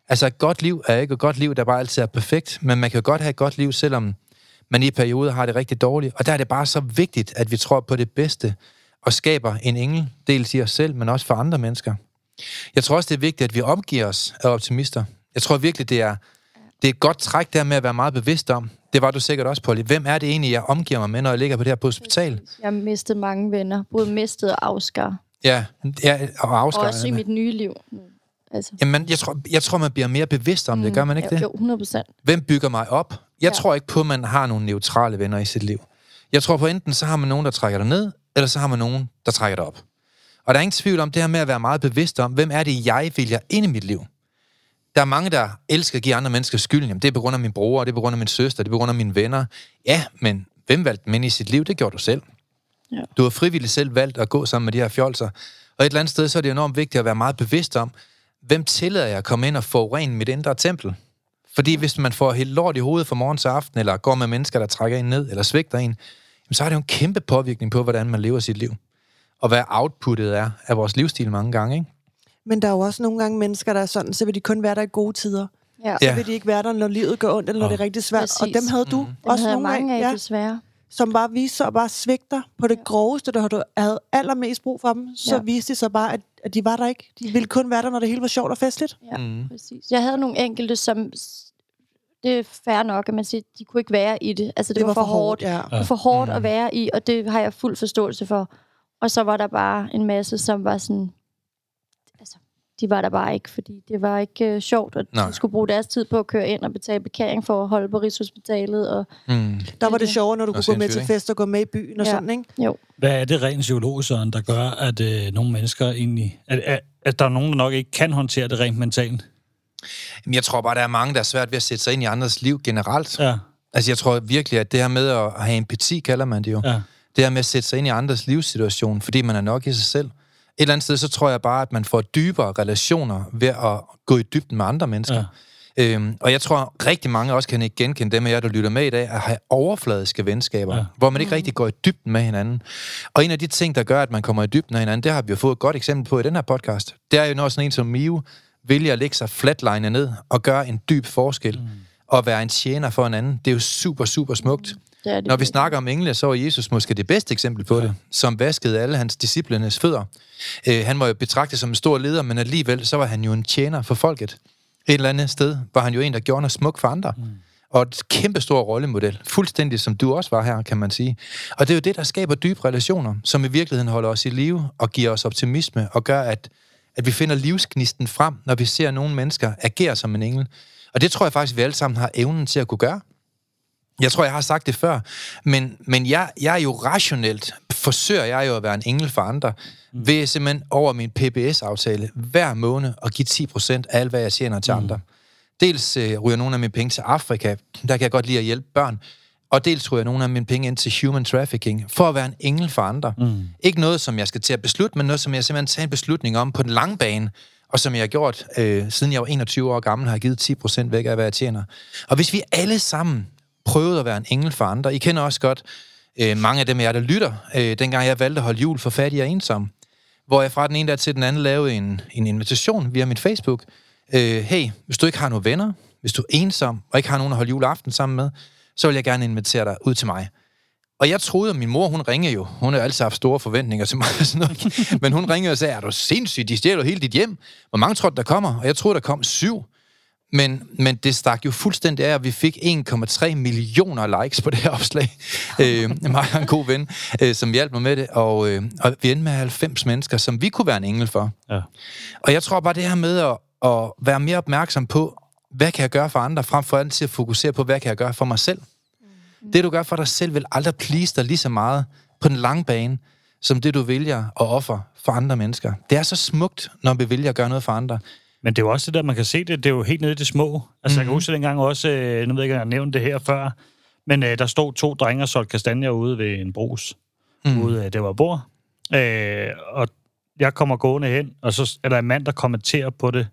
Altså et godt liv er ikke et godt liv, der bare altid er perfekt, men man kan godt have et godt liv, selvom man i perioder har det rigtig dårligt. Og der er det bare så vigtigt, at vi tror på det bedste, og skaber en engel, dels i os selv, men også for andre mennesker. Jeg tror også, det er vigtigt, at vi omgiver os af optimister. Jeg tror virkelig, det er, det er et godt træk der med at være meget bevidst om. Det var du sikkert også, Polly. Hvem er det egentlig, jeg omgiver mig med, når jeg ligger på det her på hospital? Jeg har mistet mange venner. Både mistet og afskar. Ja, ja og Og afskar. også i mit nye liv. Altså, Jamen, jeg tror, jeg tror, man bliver mere bevidst om det. Gør man ikke det? Jo, 100 procent. Hvem bygger mig op? Jeg Ja. tror ikke på, at man har nogle neutrale venner i sit liv. Jeg tror på, enten så har man nogen, der trækker dig ned, eller så har man nogen, der trækker dig op. Og der er ingen tvivl om det her med at være meget bevidst om, hvem er det, jeg vælger ind i mit liv. Der er mange, der elsker at give andre mennesker skylden. Jamen, det er på grund af min bror, det er på grund af min søster, det er på grund af mine venner. Ja, men hvem valgte dem ind i sit liv? Det gjorde du selv. Ja. Du har frivilligt selv valgt at gå sammen med de her fjolser. Og et eller andet sted, så er det enormt vigtigt at være meget bevidst om, hvem tillader jeg at komme ind og forurene mit indre tempel? Fordi hvis man får helt lort i hovedet fra morgen til aften, eller går med mennesker, der trækker en ned, eller svigter en, jamen, så har det jo en kæmpe påvirkning på, hvordan man lever sit liv. Og hvad outputtet er af vores livsstil mange gange, ikke? Men der er jo også nogle gange mennesker, der er sådan, så vil de kun være der i gode tider. Ja. Så vil de ikke være der, når livet går ondt, eller når Ja. det er rigtig svært. Præcis. Og dem havde du mm. Også havde nogle mange af, ja, desværre. Som bare viste sig at bare svigter på det groveste, der du havde allermest brug for dem. Så Ja. viste det sig bare, at, at de var der ikke. De ville kun være der, når det hele var sjovt og festligt. Ja, Mm. præcis. Jeg havde nogle enkelte, som... Det er fair nok, at man siger, de kunne ikke være i det. Altså, det, det var, for hårdt. Ja. Det var for hårdt Mm. at være i, og det har jeg fuld forståelse for. Og så var der bare en masse, som var sådan... De var der bare ikke, fordi det var ikke øh, sjovt, og Nej. de skulle bruge deres tid på at køre ind og betale parkering for at holde på Rigshospitalet. Og, Mm. Der var det sjovere, når du Og kunne gå med til fest og gå med i byen og Ja. sådan, ikke? jo, Hvad er det rent psykologisk, Søren, der gør, at øh, nogle mennesker egentlig... At, at, at der er nogen, der nok ikke kan håndtere det rent mentalt? Jamen, jeg tror bare, der er mange, der er svært ved at sætte sig ind i andres liv generelt. Ja, Altså, jeg tror virkelig, at det her med at have empati, kalder man det jo. ja. Det her med at sætte sig ind i andres livssituation, fordi man er nok i sig selv. Et eller andet sted, så tror jeg bare, at man får dybere relationer ved at gå i dybden med andre mennesker. Ja. Øhm, og jeg tror, rigtig mange også kan ikke genkende dem af jer, der lytter med i dag, at have overfladiske venskaber, Ja. hvor man ikke rigtig går i dybden med hinanden. Og en af de ting, der gør, at man kommer i dybden med hinanden, det har vi jo fået et godt eksempel på i den her podcast. Det er jo, når sådan en som Miu vælger at lægge sig flatline ned og gøre en dyb forskel, mm. og være en tjener for en anden. Det er jo super, super smukt. Det er det. Når vi snakker om engle, så var Jesus måske det bedste eksempel på ja. det, som vaskede alle hans disciplenes fødder. Øh, han var jo betragtet som en stor leder, men alligevel så var han jo en tjener for folket. Et eller andet sted var han jo en, der gjorde noget smuk for andre. Mm. Og et kæmpe stor rollemodel. Fuldstændig som du også var her, kan man sige. Og det er jo det, der skaber dybe relationer, som i virkeligheden holder os i live og giver os optimisme og gør, at, at vi finder livsgnisten frem, når vi ser nogle mennesker agere som en engel. Og det tror jeg faktisk, vi alle sammen har evnen til at kunne gøre. Jeg tror, jeg har sagt det før, men, men jeg, jeg er jo rationelt, forsøger jeg jo at være en engel for andre, ved simpelthen over min PBS-aftale hver måned at give 10% af alt, hvad jeg tjener til andre. Dels øh, ryger nogle af mine penge til Afrika, der kan jeg godt lide at hjælpe børn, og dels ryger nogle af mine penge ind til human trafficking, for at være en engel for andre. Mm. Ikke noget, som jeg skal til at beslutte, men noget, som jeg simpelthen tager en beslutning om på den lange bane, og som jeg har gjort, øh, siden jeg var 21 år gammel, har jeg givet 10% væk af, hvad jeg tjener. Og hvis vi alle sammen prøvet at være en engel for andre, I kender også godt øh, mange af dem af jer, der lytter, øh, dengang jeg valgte at holde jul for fattige og ensomme, hvor jeg fra den ene dag til den anden lavede en, en invitation via mit Facebook. Øh, hey, hvis du ikke har nogen venner, hvis du er ensom, og ikke har nogen at holde juleaften sammen med, så vil jeg gerne invitere dig ud til mig. Og jeg troede, at min mor, hun ringede jo. Hun har altid haft store forventninger til mig. Og sådan noget. Men hun ringede og sagde, er du sindssyg, de stjæler hele dit hjem. Hvor mange tror du, der kommer? Og jeg troede, der kom syv. Men, men det stak jo fuldstændig af, at vi fik 1,3 millioner likes på det her opslag. øh, mig og en god ven, øh, som hjalp mig med det. Og, øh, og vi endte med 90 mennesker, som vi kunne være en engel for. Ja. Og jeg tror bare, det her med at, at være mere opmærksom på, hvad kan jeg gøre for andre, frem for alt til at fokusere på, hvad kan jeg gøre for mig selv. Mm. Det, du gør for dig selv, vil aldrig please dig lige så meget på den lange bane, som det, du vælger at ofre for andre mennesker. Det er så smukt, når vi vælger at gøre noget for andre. Men det er jo også det der, man kan se det, det er jo helt nede i det små. Altså, mm-hmm. jeg kan Mhm. huske dengang også, øh, nu ved jeg ikke, om jeg har nævnt det her før, men øh, der stod to drenge og solgte kastanjer ude ved en brus, Mm. mm. ude af det var bord. Øh, og jeg kommer gående hen, og så er der en mand, der kommenterer på det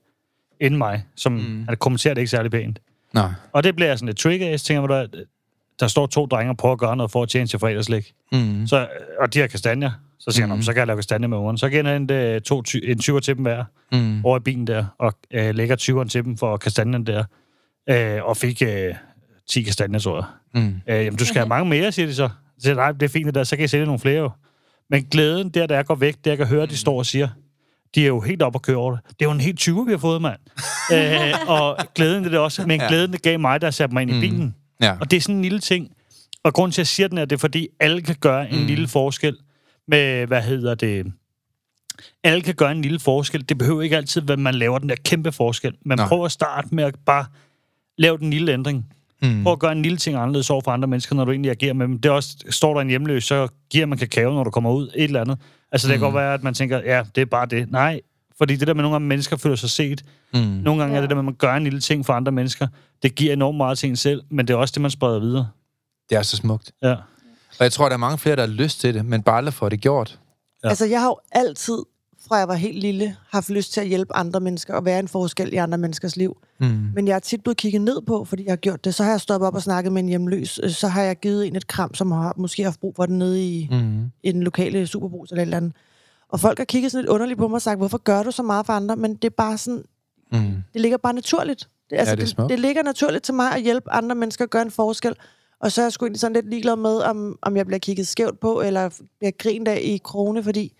inden mig, som Mm. mm. han kommenterer det ikke særlig pænt. Nej. Og det bliver sådan lidt trigger, jeg tænker, der, der står to drenge og prøver at gøre noget for at tjene til fredagslæg. Mm. Så, og de har kastanjer. Så siger mm. Han, så kan jeg lave kastanjer med ugerne. Så giver han en, to, ty- en 20'er til dem hver Mm. over i bilen der, og øh, lægger 20'eren til dem for kastanjen der, øh, og fik øh, 10 kastanjer, tror jeg. Mm. Øh, jamen, du skal have mange mere, siger de så. Så siger, nej, det er fint det der, så kan jeg sælge nogle flere jo. Men glæden der, der jeg går væk, der jeg kan høre, de står og siger, de er jo helt op og køre over det. Det er jo en helt 20, vi har fået, mand. øh, og glæden det er også, men Ja. glæden det gav mig, der satte mig ind i Mm. bilen. Ja. Og det er sådan en lille ting. Og grunden til, at jeg siger den er, det er, fordi alle kan gøre en Mm. mm. lille forskel med, hvad hedder det... Alle kan gøre en lille forskel. Det behøver ikke altid, at man laver den der kæmpe forskel. Man Nej. prøver at starte med at bare lave den lille ændring. Mm. Prøv at gøre en lille ting anderledes over for andre mennesker, når du egentlig agerer med dem. Det er også, står der en hjemløs, så giver man kakao, når du kommer ud. Et eller andet. Altså, det kan Mm. godt være, at man tænker, ja, det er bare det. Nej, fordi det der med, nogle gange mennesker føler sig set. Mm. Nogle gange ja. er det der med, at man gør en lille ting for andre mennesker. Det giver enormt meget til en selv, men det er også det, man spreder videre. Det er så smukt. Ja. Og jeg tror, der er mange flere, der har lyst til det, men bare aldrig får det gjort. Ja. Ja. Altså, jeg har jo altid fra jeg var helt lille, haft lyst til at hjælpe andre mennesker og være en forskel i andre menneskers liv. Mm. Men jeg er tit blevet kigget ned på, fordi jeg har gjort det. Så har jeg stoppet op og snakket med en hjemløs. Øh, Så har jeg givet en et kram, som har måske haft brug for det nede i, Mm. i den lokale superbrus eller et eller andet. Og folk har kigget sådan lidt underligt på mig og sagt, hvorfor gør du så meget for andre? Men det er bare sådan, Mm. det ligger bare naturligt. Det, altså, det er det, smukt. det ligger naturligt til mig at hjælpe andre mennesker at gøre en forskel. Og så er jeg sgu egentlig sådan lidt ligeglad med, om, om jeg bliver kigget skævt på, eller bliver grint af i krone, fordi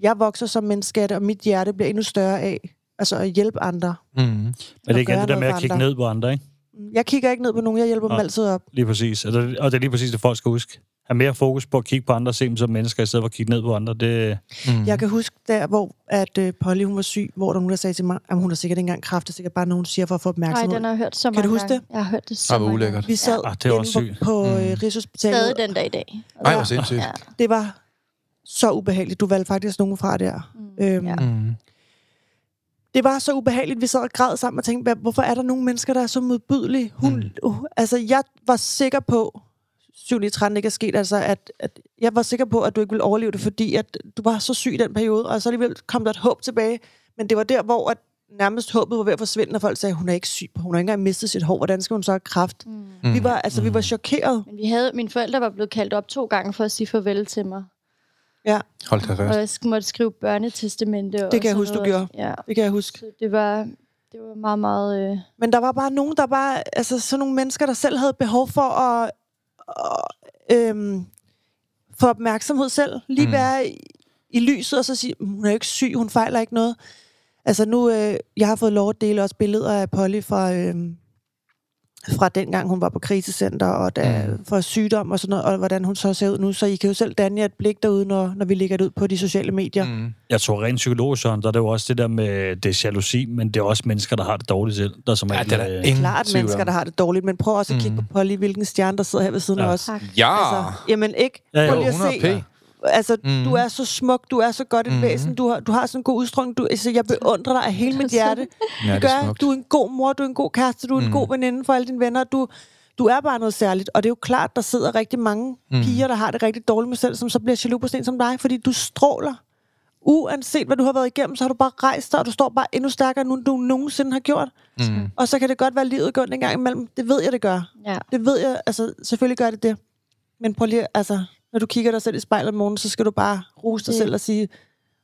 jeg vokser som menneske og mit hjerte bliver endnu større af altså at hjælpe andre. Mm. Men det er igen gøre det der med at kigge ned på andre, ikke? Jeg kigger ikke ned på nogen, jeg hjælper dem Nå. altid op. Lige præcis. Og det er lige præcis det, folk skal huske. Have mere fokus på at kigge på andre, se dem som mennesker, i stedet for at kigge ned på andre. Det, Mm. Jeg kan huske der, hvor at, uh, Polly hun var syg, hvor der var nogen, der sagde til mig, at hun har sikkert ikke engang kraft, det er sikkert bare nogen, siger for at få Nej, opmærksomhed. den har jeg hørt så Kan mange du huske gange. Jeg har hørt det så Ah, mange ulækkert. gange. Vi sad Ja, det er også sygt. på, på Mm. mm. Rigshospitalet. Stadig den dag i dag. Ej, hvor sindssygt. Ja. Det var så ubehageligt. Du valgte faktisk nogen fra der. Mm. Øhm, Ja. Mm. Det var så ubehageligt. Vi sad og græd sammen og tænkte, "Hvad- hvorfor er der nogle mennesker, der er så modbydelige? Hun, mm. uh, altså, jeg var sikker på, 7. i 13 ikke er sket, altså, at, at jeg var sikker på, at du ikke ville overleve det, fordi at du var så syg i den periode, og så alligevel kom der et håb tilbage. Men det var der, hvor at nærmest håbet var ved at forsvinde, og folk sagde, hun er ikke syg, hun har ikke engang mistet sit hår, hvordan skal hun så have kræft? Mm. Mm. Vi var, altså, vi var chokeret. Men vi havde, mine forældre var blevet kaldt op to gange for at sige farvel til mig. Ja, Hold da Og fast. jeg sk- måtte skrive børnetestamente. og Det kan jeg huske, du gjorde. Ja. det kan jeg huske. Så det var, det var meget, meget... Øh, Men der var bare nogen, der bare, altså sådan nogle mennesker, der selv havde behov for at, at øhm, få opmærksomhed selv. Lige Mm. være i, i lyset og så sige, "Mm, hun er jo ikke syg, hun fejler ikke noget. Altså nu, øh, jeg har fået lov at dele også billeder af Polly fra, øhm, fra dengang hun var på krisecenter, og da, Mm. fra sygdom og sådan noget, og hvordan hun så ser ud nu. Så I kan jo selv danne jer et blik derude, når, når vi lægger det ud på de sociale medier. Mm. Jeg tror rent psykologisk, Søren, der er det jo også det der med det er jalousi, men det er også mennesker, der har det dårligt selv. Der som Ja, det er der øh, ingen Klart mennesker, der har det dårligt, men prøv også at kigge Mm. på Polly, hvilken stjerne, der sidder her ved siden Ja. af os. Ja! Altså, jamen ikke. Ja. Prøv lige at 100 se. Altså, Mm. du er så smuk, du er så godt et Mhm. mm. væsen, du har, du har sådan en god udstråling. Du, altså, jeg beundrer dig af hele mit hjerte. Ja, Det er gør, du er en god mor, du er en god kæreste, du er en Mm. god veninde for alle dine venner. Du, du er bare noget særligt. Og det er jo klart, der sidder rigtig mange Mm. piger, der har det rigtig dårligt med selv, som så bliver jaloux på sådan som dig, fordi du stråler. Uanset hvad du har været igennem, så har du bare rejst dig, og du står bare endnu stærkere, nu end du nogensinde har gjort. Mm. Og så kan det godt være, at livet går en gang imellem. Det ved jeg, det gør. Ja. Det ved jeg, altså selvfølgelig gør det det. Men prøv lige, altså, når du kigger dig selv i spejlet om morgenen, så skal du bare rose dig Det- selv og sige,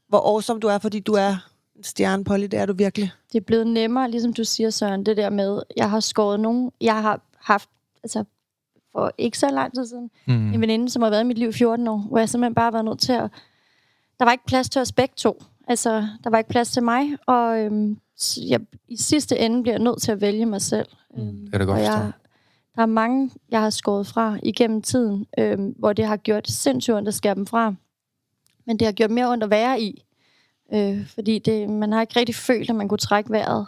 hvor awesome du er, fordi du er en stjerne, Polly, det er du virkelig. det er blevet nemmere, ligesom du siger, Søren, det der med, jeg har skåret nogen, jeg har haft, altså for ikke så lang tid siden, Mm. en veninde, som har været i mit liv i 14 år, hvor jeg simpelthen bare har været nødt til at... Der var ikke plads til os begge to. Altså, der var ikke plads til mig, og øhm, jeg, i sidste ende bliver jeg nødt til at vælge mig selv. Øhm, Det kan jeg godt og jeg, der er mange, jeg har skåret fra igennem tiden, øhm, hvor det har gjort sindssygt ondt at skære dem fra. Men det har gjort mere ondt at være i. Øh, fordi det, man har ikke rigtig følt, at man kunne trække vejret.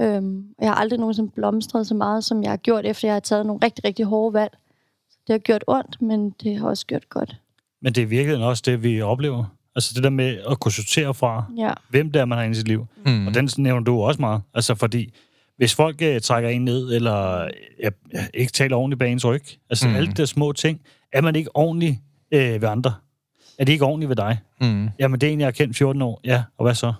Øhm, og jeg har aldrig nogensinde blomstret så meget, som jeg har gjort, efter jeg har taget nogle rigtig, rigtig hårde valg. Det har gjort ondt, men det har også gjort godt. Men det er virkelig også det, vi oplever. Altså det der med at kunne sortere fra, Ja. hvem det er, man har i sit liv. Mm. Og den nævner du også meget. Altså fordi, hvis folk øh, trækker en ned, eller øh, ikke taler ordentligt bag ens ryg, altså Mm. alle de der små ting, er man ikke ordentlig øh, ved andre? Er de ikke ordentlige ved dig? Mm. Jamen, det er en, jeg har kendt 14 år. Ja, og hvad så?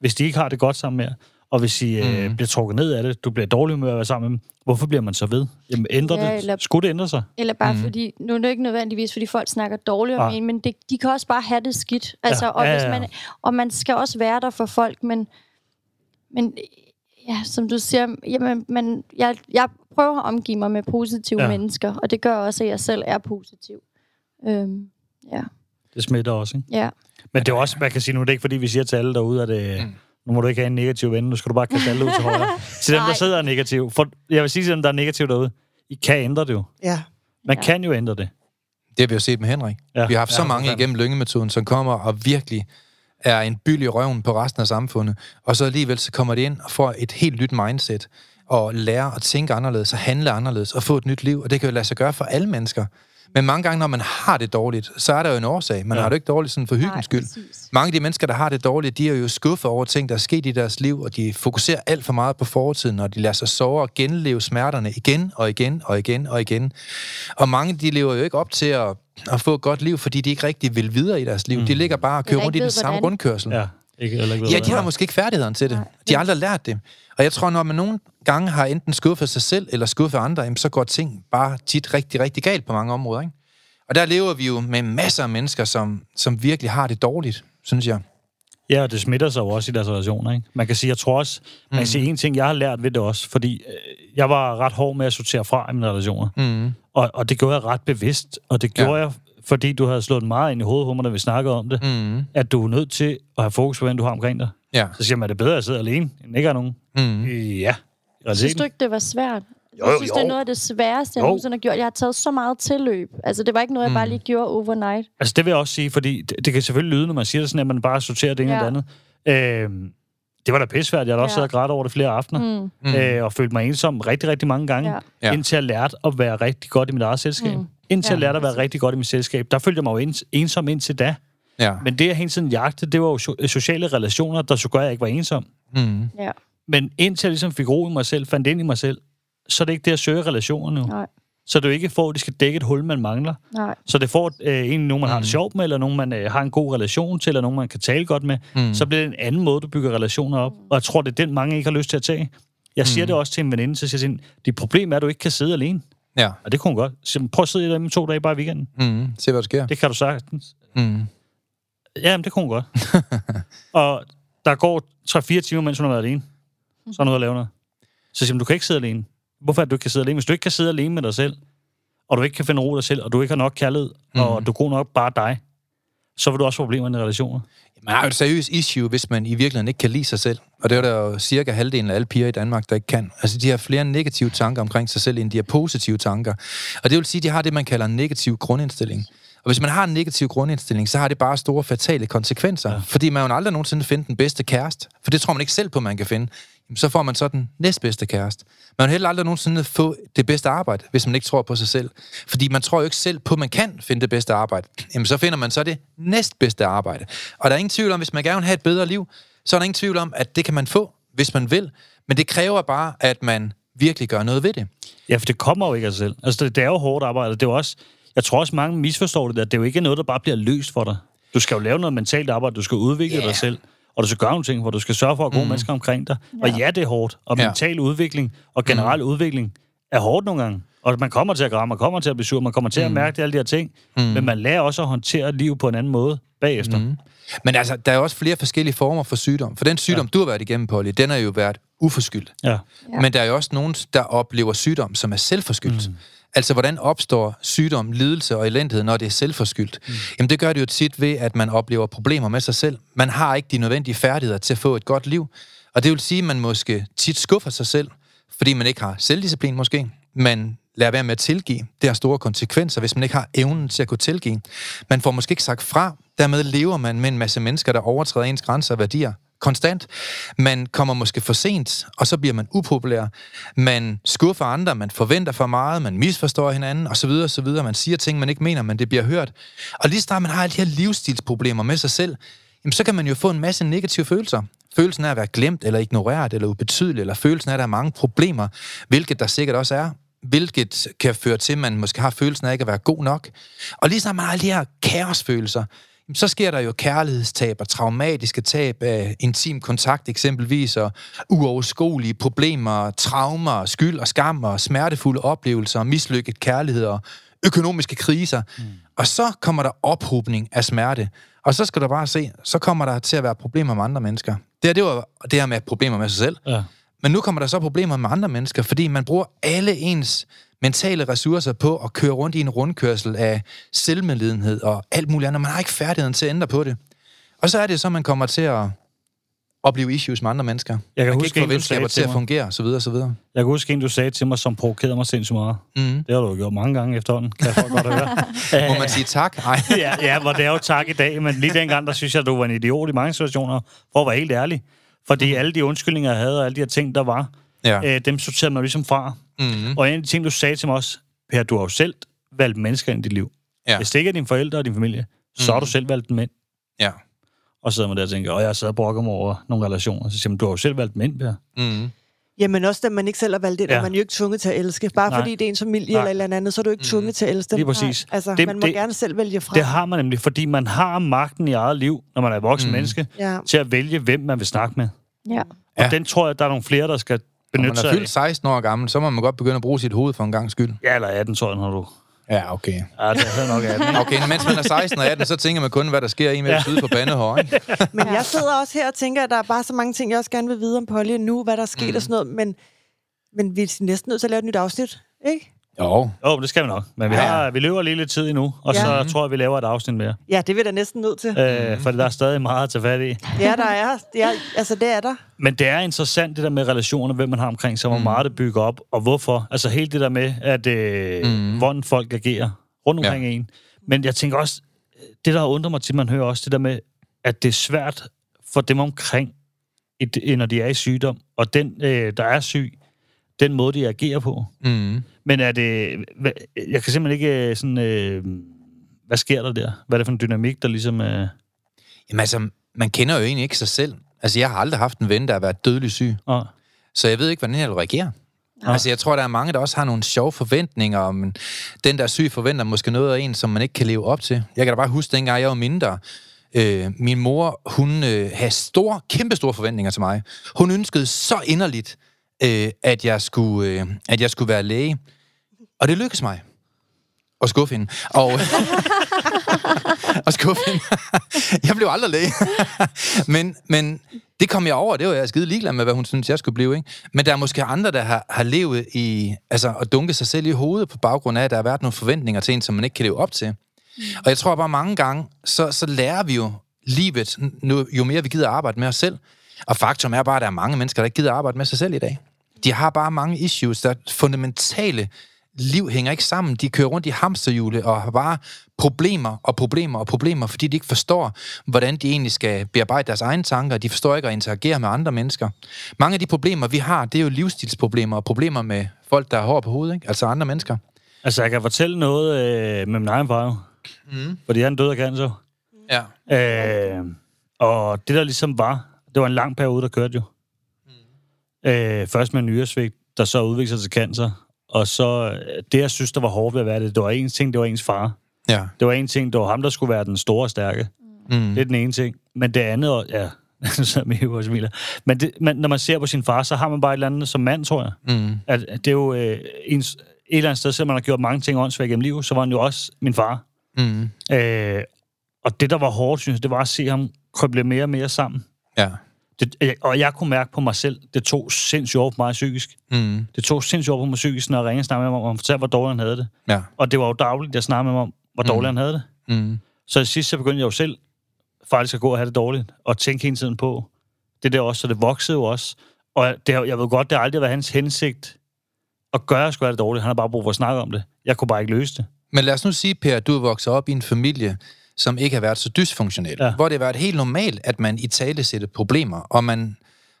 Hvis de ikke har det godt sammen med jer, og hvis I øh, Mm. bliver trukket ned af det, du bliver dårlig med at være sammen med dem, hvorfor bliver man så ved? Jamen, ændrer Ja, det? eller- Skulle det ændre sig? Eller bare mm. fordi, nu er det ikke nødvendigvis, fordi folk snakker dårligt om Nej. en, men det, de kan også bare have det skidt. Altså, og, ja, hvis ja. man, og man skal også være der for folk, men, men ja, som du siger, jamen, man, jeg, jeg prøver at omgive mig med positive Ja. mennesker, og det gør også, at jeg selv er positiv. Øhm, ja, Det smitter også, ikke? ja. Men det er også, man kan sige, nu er det ikke, fordi vi siger til alle derude, at det, mm. nu må du ikke have en negativ ven, nu skal du bare kaste alle ud til højre. Til dem, der sidder er negativ. For, jeg vil sige til dem, der er negativ derude, I kan ændre det jo. Ja. Man Ja. kan jo ændre det. Det har vi jo set med Henrik. Ja. Vi har haft så Ja, mange for fanden. igennem lyngemetoden, som kommer og virkelig er en byld i røven på resten af samfundet. Og så alligevel så kommer de ind og får et helt nyt mindset og lærer at tænke anderledes og handle anderledes og få et nyt liv. Og det kan jo lade sig gøre for alle mennesker. Men mange gange, når man har det dårligt, så er der jo en årsag. Man Ja. har det ikke dårligt sådan for hyggens skyld. præcis. Mange af de mennesker, der har det dårligt, de er jo skuffet over ting, der er sket i deres liv, og de fokuserer alt for meget på fortiden, og de lader sig sove og genleve smerterne igen og igen og igen og igen. Og mange, de lever jo ikke op til at, at få et godt liv, fordi de ikke rigtig vil videre i deres liv. Mm. De ligger bare og kører rundt i den samme hvordan. rundkørsel. Ja. Ikke, eller ikke ved, Ja, de har måske ikke færdigheden til det. Nej. De har aldrig lært det. Og jeg tror, når man nogle gange har enten skuffet sig selv eller skuffet andre, jamen, så går ting bare tit rigtig, rigtig galt på mange områder. Ikke? Og der lever vi jo med masser af mennesker, som, som virkelig har det dårligt, synes jeg. Ja, og det smitter sig jo også i deres relationer, ikke? Man kan sige, jeg tror også, man kan sige en ting, jeg har lært ved det også, fordi øh, jeg var ret hård med at sortere fra i mine relationer. Mm. Og, og det gjorde jeg ret bevidst, og det gjorde Ja. jeg, fordi du havde slået meget ind i hovedet på mig, da vi snakkede om det, Mm. at du er nødt til at have fokus på, hvem du har omkring dig. Ja. Så siger man, er det bedre at sidde alene, end ikke at have nogen? Mm. Øh, Ja, Synes du ikke, det var svært? Jo, jeg synes, jo. det er noget af det sværeste, jeg nogensinde har gjort. Jeg har taget så meget tilløb. Altså, det var ikke noget, jeg bare lige gjorde overnight. Altså, det vil jeg også sige, fordi det, det kan selvfølgelig lyde, når man siger det sådan, at man bare sorterer det ene Ja. og det andet. Øhm, det var da pissvært. Jeg har da også Ja. siddet og grædt over det flere aftener. Mm. Mm. øh, og følte mig ensom rigtig, rigtig mange gange, Ja. indtil jeg lærte at være rigtig godt i mit eget selskab. Mm. Indtil Ja, jeg lærte at være rigtig godt i mit selskab. Der følte jeg mig jo ens, ensom indtil da. Ja. Men det, jeg hele tiden jagtede, det var jo so- sociale relationer, der så gør, at jeg ikke var ensom. Mm. Ja. Men indtil jeg ligesom fik ro i mig selv, fandt ind i mig selv, så er det ikke det at søge relationer nu. Nej. Så det jo ikke for, at de skal dække et hul, man mangler. Nej. Så det får øh, en, nogen, man har Mm. det sjovt med, eller nogen, man øh, har en god relation til, eller nogen, man kan tale godt med. Mm. Så bliver det en anden måde, du bygger relationer op. Og jeg tror, det er den, mange ikke har lyst til at tage. Jeg siger Mm. det også til en veninde, så siger jeg til dit problem er, at du ikke kan sidde alene. Ja. Og det kunne hun godt. Så prøv at sidde derhjemme to dage bare i weekenden. Mm. Se, hvad der sker. Det kan du sagtens. Mm. Jamen, det kunne hun godt. og der går 3-4 timer, mens hun har været alene. Så er hun ude at lave noget. Så siger hun, du kan ikke sidde alene. Hvorfor er det, du ikke kan sidde alene? Hvis du ikke kan sidde alene med dig selv, og du ikke kan finde ro dig selv, og du ikke har nok kærlighed, mm. og du er god nok bare dig, så vil du også få problemer i relationer. Man har jo et seriøst issue, hvis man i virkeligheden ikke kan lide sig selv. Og det er der jo cirka halvdelen af alle piger i Danmark, der ikke kan. Altså, de har flere negative tanker omkring sig selv, end de har positive tanker. Og det vil sige, at de har det, man kalder en negativ grundindstilling. Og hvis man har en negativ grundindstilling, så har det bare store fatale konsekvenser. Ja. Fordi man jo aldrig nogensinde finde den bedste kæreste. For det tror man ikke selv på, man kan finde. Så får man så den næstbedste kæreste. Man vil heller aldrig nogensinde få det bedste arbejde, hvis man ikke tror på sig selv. Fordi man tror jo ikke selv på, at man kan finde det bedste arbejde. Jamen, så finder man så det næstbedste arbejde. Og der er ingen tvivl om, hvis man gerne vil have et bedre liv, så er der ingen tvivl om, at det kan man få, hvis man vil. Men det kræver bare, at man virkelig gør noget ved det. Ja, for det kommer jo ikke af sig selv. Altså, det, det er jo hårdt arbejde. Det er jo også, jeg tror også, mange misforstår det der. Det er jo ikke noget, der bare bliver løst for dig. Du skal jo lave noget mentalt arbejde, du skal udvikle Ja. dig selv, og du skal gøre nogle ting, hvor du skal sørge for at gode mennesker omkring dig. Ja. Og ja, det er hårdt. Og Ja. mental udvikling og generel mm. udvikling er hårdt nogle gange. Og man kommer til at græde, man kommer til at blive sur, man kommer til at mærke alle de her ting. Mm. Men man lærer også at håndtere liv på en anden måde bagefter. Mm. Men altså, der er også flere forskellige former for sygdom. For den sygdom, ja. du har været igennem, Polly, den har jo været uforskyldt. Ja. Ja. Men der er jo også nogen, der oplever sygdom, som er selvforskyldt. Mm. Altså, hvordan opstår sygdom, lidelse og elendighed, når det er selvforskyldt? Mm. Jamen, det gør det jo tit ved, at man oplever problemer med sig selv. Man har ikke de nødvendige færdigheder til at få et godt liv. Og det vil sige, at man måske tit skuffer sig selv, fordi man ikke har selvdisciplin måske. Man lader være med at tilgive. Det har store konsekvenser, hvis man ikke har evnen til at kunne tilgive. Man får måske ikke sagt fra. Dermed lever man med en masse mennesker, der overtræder ens grænser og værdier konstant. Man kommer måske for sent, og så bliver man upopulær. Man skuffer andre, man forventer for meget, man misforstår hinanden, osv. osv. Man siger ting, man ikke mener, men det bliver hørt. Og lige snart man har alle de her livsstilsproblemer med sig selv, jamen, så kan man jo få en masse negative følelser. Følelsen af at være glemt, eller ignoreret, eller ubetydelig, eller følelsen af, at der er mange problemer, hvilket der sikkert også er, hvilket kan føre til, at man måske har følelsen af ikke at være god nok. Og lige snart man har alle de her kaosfølelser, så sker der jo kærlighedstab og traumatiske tab af intim kontakt eksempelvis, og uoverskuelige problemer, traumer, skyld og skam og smertefulde oplevelser, mislykket kærlighed og økonomiske kriser. Mm. Og så kommer der ophobning af smerte. Og så skal du bare se, så kommer der til at være problemer med andre mennesker. Det her, det var det her med problemer med sig selv. Ja. Men nu kommer der så problemer med andre mennesker, fordi man bruger alle ens mentale ressourcer på at køre rundt i en rundkørsel af selvmedlidenhed og alt muligt andet. Man har ikke færdigheden til at ændre på det. Og så er det så, man kommer til at opleve issues med andre mennesker. Jeg kan man huske kan en, ikke få venskaber til til at fungere, så videre, så videre. Jeg kan huske en, du sagde til mig, som provokerede mig sindssygt meget. Mm. Det har du jo gjort mange gange efterhånden, kan jeg godt høre. Må man sige tak? Nej. ja, ja, hvor det er jo tak i dag, men lige dengang, der synes jeg, at du var en idiot i mange situationer, for at være helt ærlig. Fordi alle de undskyldninger, jeg havde, og alle de her ting, der var, Ja. øh, dem sorterede man ligesom fra. Mm. Og en af de ting, du sagde til mig også, Per, du har jo selv valgt mennesker ind i dit liv. Ja. Hvis det ikke er dine forældre og din familie, så har du selv valgt dem ind. Ja. Og så sidder man der og tænker, og jeg sad og brokker mig over nogle relationer. Så siger man, du har jo selv valgt dem ind, Per. Mm. Jamen også, da man ikke selv har valgt ind, ja. Og man er jo ikke tvunget til at elske. Bare Nej. fordi det er ens familie Nej. eller et eller andet, så er du ikke tvunget til at elske dem. Lige præcis. Nej. Altså, Det- det, man må det- det, gerne selv vælge fra. Det har man nemlig, fordi man har magten i eget liv, når man er voksen mm. menneske, Ja. til at vælge, hvem man vil snakke med. Ja. Og Ja. den tror jeg, der er nogle flere, der skal Når benytte man sig er fyldt 16 år gammel, så må man godt begynde at bruge sit hoved for en gang skyld. Ja, eller 18, tror jeg, når du... Ja, okay. Ja, det er nok 18. ikke? Okay, mens man er 16 og 18, så tænker man kun, hvad der sker i med at skyde på bandehår, ikke? Men jeg sidder også her og tænker, at der er bare så mange ting, jeg også gerne vil vide om Polly nu, hvad der er sket mm. og sådan noget, men, men vi er næsten nødt til at lave et nyt afsnit, ikke? Jo. Jo, det skal vi nok. Men vi, Ja, har, vi løber lige lidt tid endnu, og så Ja. tror jeg, vi laver et afsnit mere. Ja, det er vi da næsten nødt til. Øh, for der er stadig meget at tage fat i. Ja, der er. Ja, altså, det er der. Men det er interessant, det der med relationer, hvem man har omkring sig, hvor meget det bygger op, og hvorfor. Altså helt det der med, at øh, mm. hvordan folk agerer rundt omkring ja. en. Men jeg tænker også, det der undrer mig til, man hører også det der med, at det er svært for dem omkring, et, når de er i sygdom, og den, øh, der er syg, den måde, de agerer på. Mm. Men er det... hvad- Jeg kan simpelthen ikke øh, sådan... Øh, hvad sker der der? Hvad er det for en dynamik, der ligesom... Øh, Jamen altså, man kender jo egentlig ikke sig selv. Altså, jeg har aldrig haft en ven, der har været dødelig syg. åh, Så jeg ved ikke, hvordan jeg vil reagere. Ja. Altså, jeg tror, der er mange, der også har nogle sjove forventninger, om den, der er syg, forventer måske noget af en, som man ikke kan leve op til. Jeg kan da bare huske, dengang jeg var mindre, øh, min mor, hun øh, havde store, kæmpe store forventninger til mig. Hun ønskede så inderligt, øh, at, jeg skulle, øh, at jeg skulle være læge. Og det lykkedes mig at skuffe hende. Og, og skuffe hende. jeg blev aldrig læge. men, men det kom jeg over, det var jeg skide ligeglad med, hvad hun synes, jeg skulle blive. Ikke? Men der er måske andre, der har, har levet i, altså at dunke sig selv i hovedet på baggrund af, at der har været nogle forventninger til en, som man ikke kan leve op til. Mm. Og jeg tror bare mange gange, så, så lærer vi jo livet, nu, jo mere vi gider arbejde med os selv. Og faktum er bare, at der er mange mennesker, der ikke gider arbejde med sig selv i dag. De har bare mange issues, der er fundamentale liv hænger ikke sammen. De kører rundt i hamsterhjule og har bare problemer og problemer og problemer, fordi de ikke forstår, hvordan de egentlig skal bearbejde deres egne tanker. De forstår ikke at interagere med andre mennesker. Mange af de problemer, vi har, det er jo livsstilsproblemer og problemer med folk, der har hår på hovedet, ikke? altså andre mennesker. altså, jeg kan fortælle noget øh, med min egen far, mm. fordi han døde af cancer. Ja. Øh, og det, der ligesom var, det var en lang periode, der kørte jo. Øh, først med en nyresvigt, der så udviklede sig til cancer. Og så øh, det, jeg synes, der var hårdt ved at være det, det var en ting, det var ens far. Ja. Det var en ting, det var ham, der skulle være den store og stærke. Mm. Det er den ene ting. Men det andet, ja, så er og smiler. Men, det, men når man ser på sin far, så har man bare et eller andet som mand, tror jeg. Mm. At, at det er jo øh, ens, et eller andet sted, selvom man har gjort mange ting åndssvagt gennem livet, så var han jo også min far. Mm. Øh, og det, der var hårdt, synes jeg, det var at se ham krøble mere og mere sammen. Ja. Det, og jeg kunne mærke på mig selv, det tog sindssygt over på mig psykisk. Mm. Det tog sindssygt over på mig psykisk, når jeg ringede og snakkede med ham, og han fortalte, hvor dårligt han havde det. Ja. Og det var jo dagligt, jeg snakkede med ham om, hvor dårligt han havde det. Mm. Så i sidst så begyndte jeg jo selv faktisk at gå og have det dårligt, og tænke hele tiden på det der også, så det voksede jo også. Og det, jeg ved godt, det har aldrig været hans hensigt at gøre, at jeg skulle have det dårligt. Han har bare brug for at snakke om det. Jeg kunne bare ikke løse det. Men lad os nu sige, Per, at du er vokset op i en familie, som ikke har været så dysfunktionel. Ja. Hvor det har været helt normalt, at man i tale sætter problemer, og man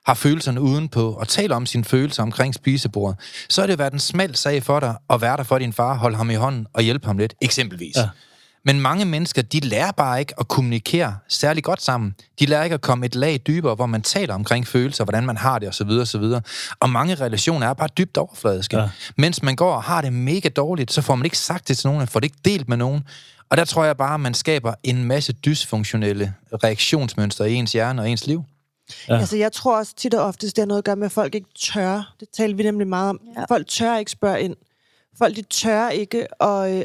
har følelserne udenpå, og taler om sine følelser omkring spisebordet, så har det været en smal sag for dig at være der for din far, holde ham i hånden og hjælpe ham lidt, eksempelvis. Ja. Men mange mennesker, de lærer bare ikke at kommunikere særlig godt sammen. De lærer ikke at komme et lag dybere, hvor man taler omkring følelser, hvordan man har det osv. osv. Og mange relationer er bare dybt overfladiske. Ja. Mens man går og har det mega dårligt, så får man ikke sagt det til nogen, får det ikke delt med nogen. Og der tror jeg bare, at man skaber en masse dysfunktionelle reaktionsmønstre i ens hjerne og ens liv. Ja. Altså, jeg tror også tit og ofte, det har noget at gøre med, at folk ikke tør. Det taler vi nemlig meget om. Ja. Ja. Folk tør ikke spørge ind. Folk, de tør ikke at, øh,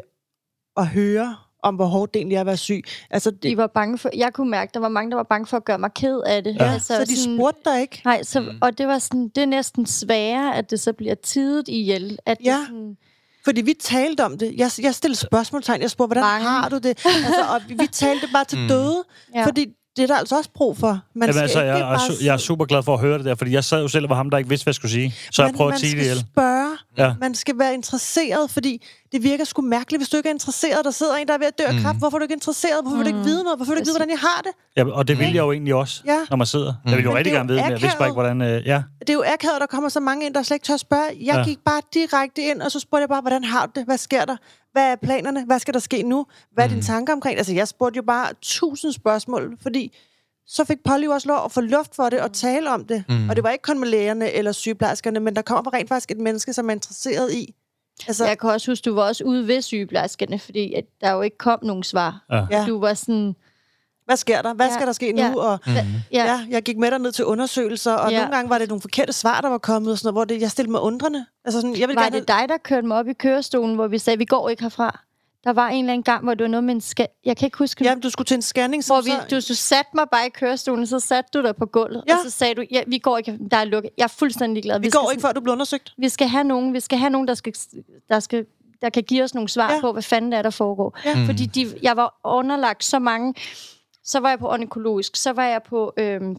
at høre om, hvor hårdt det egentlig er at være syg. Altså, det, De var bange for, jeg kunne mærke, der var mange, der var bange for at gøre mig ked af det. ja, altså, så de sådan- spurgte dig ikke. Nej, så, mm. og det var sådan, det er næsten sværere, at det så bliver tidet ihjel. At Ja. det sådan, Fordi vi talte om det. Jeg, jeg stillede spørgsmålstegn. Jeg spurgte, hvordan Mange. har du det? Altså, og vi, vi talte bare til døde. Ja. Fordi det er der altså også brug for. Man Jamen, altså, ikke jeg, er, bare su- jeg er super glad for at høre det der, fordi jeg sad jo selv og var ham, der ikke vidste, hvad jeg skulle sige. Så jeg Men prøver at man sige det skal ihjel. spørge. Ja. Man skal være interesseret, fordi det virker sgu mærkeligt, hvis du ikke er interesseret. Der sidder en, der er ved at dø af kræft. Hvorfor er du ikke interesseret? Hvorfor vil du ikke vide noget? Hvorfor vil du ikke vide, hvordan jeg har det? Ja, og det vil jeg jo egentlig også, Ja. når man sidder. Jeg vil jo Men rigtig er gerne jo vide, men jeg vidste bare ikke, hvordan... Øh, ja. Det er jo akavet, der kommer så mange ind, der slet ikke tør at spørge. Jeg ja. gik bare direkte ind, og så spurgte jeg bare, hvordan har du det? Hvad sker der? Hvad er planerne? Hvad skal der ske nu? Hvad er dine tanker omkring? Altså, jeg spurgte jo bare tusind spørgsmål, fordi så fik Polly jo også lov at få luft for det og tale om det. Mm. Og det var ikke kun med lægerne eller sygeplejerskerne, men der kommer rent faktisk et menneske, som er interesseret i. Altså, Jeg kan også huske, du var også ude ved sygeplejerskerne, fordi at der jo ikke kom nogen svar. Ja. Du var sådan... hvad sker der? Hvad Ja, skal der ske nu? ja. Og, Ja. ja. ja, jeg gik med dig ned til undersøgelser, og Ja. nogle gange var det nogle forkerte svar, der var kommet, og sådan noget, hvor det, jeg stillede mig undrende. Altså sådan, jeg vil Var gerne... det dig, der kørte mig op i kørestolen, hvor vi sagde, vi går ikke herfra? Der var en eller anden gang, hvor det var noget med en ska- Jeg kan ikke huske, Ja, du skulle til en scanning, som hvor vi, så... du, du satte mig bare i kørestolen, så satte du dig på gulvet, Ja. og så sagde du, ja, vi går ikke, der er lukket. Jeg er fuldstændig glad. Vi går ikke, før du bliver undersøgt. Vi skal have nogen, vi skal have nogen der, skal, der, skal, der kan give os nogle svar ja. På, hvad fanden det er, der foregår. Ja. Fordi de, jeg var underlagt så mange... Så var jeg på onykologisk, så var jeg på, øhm,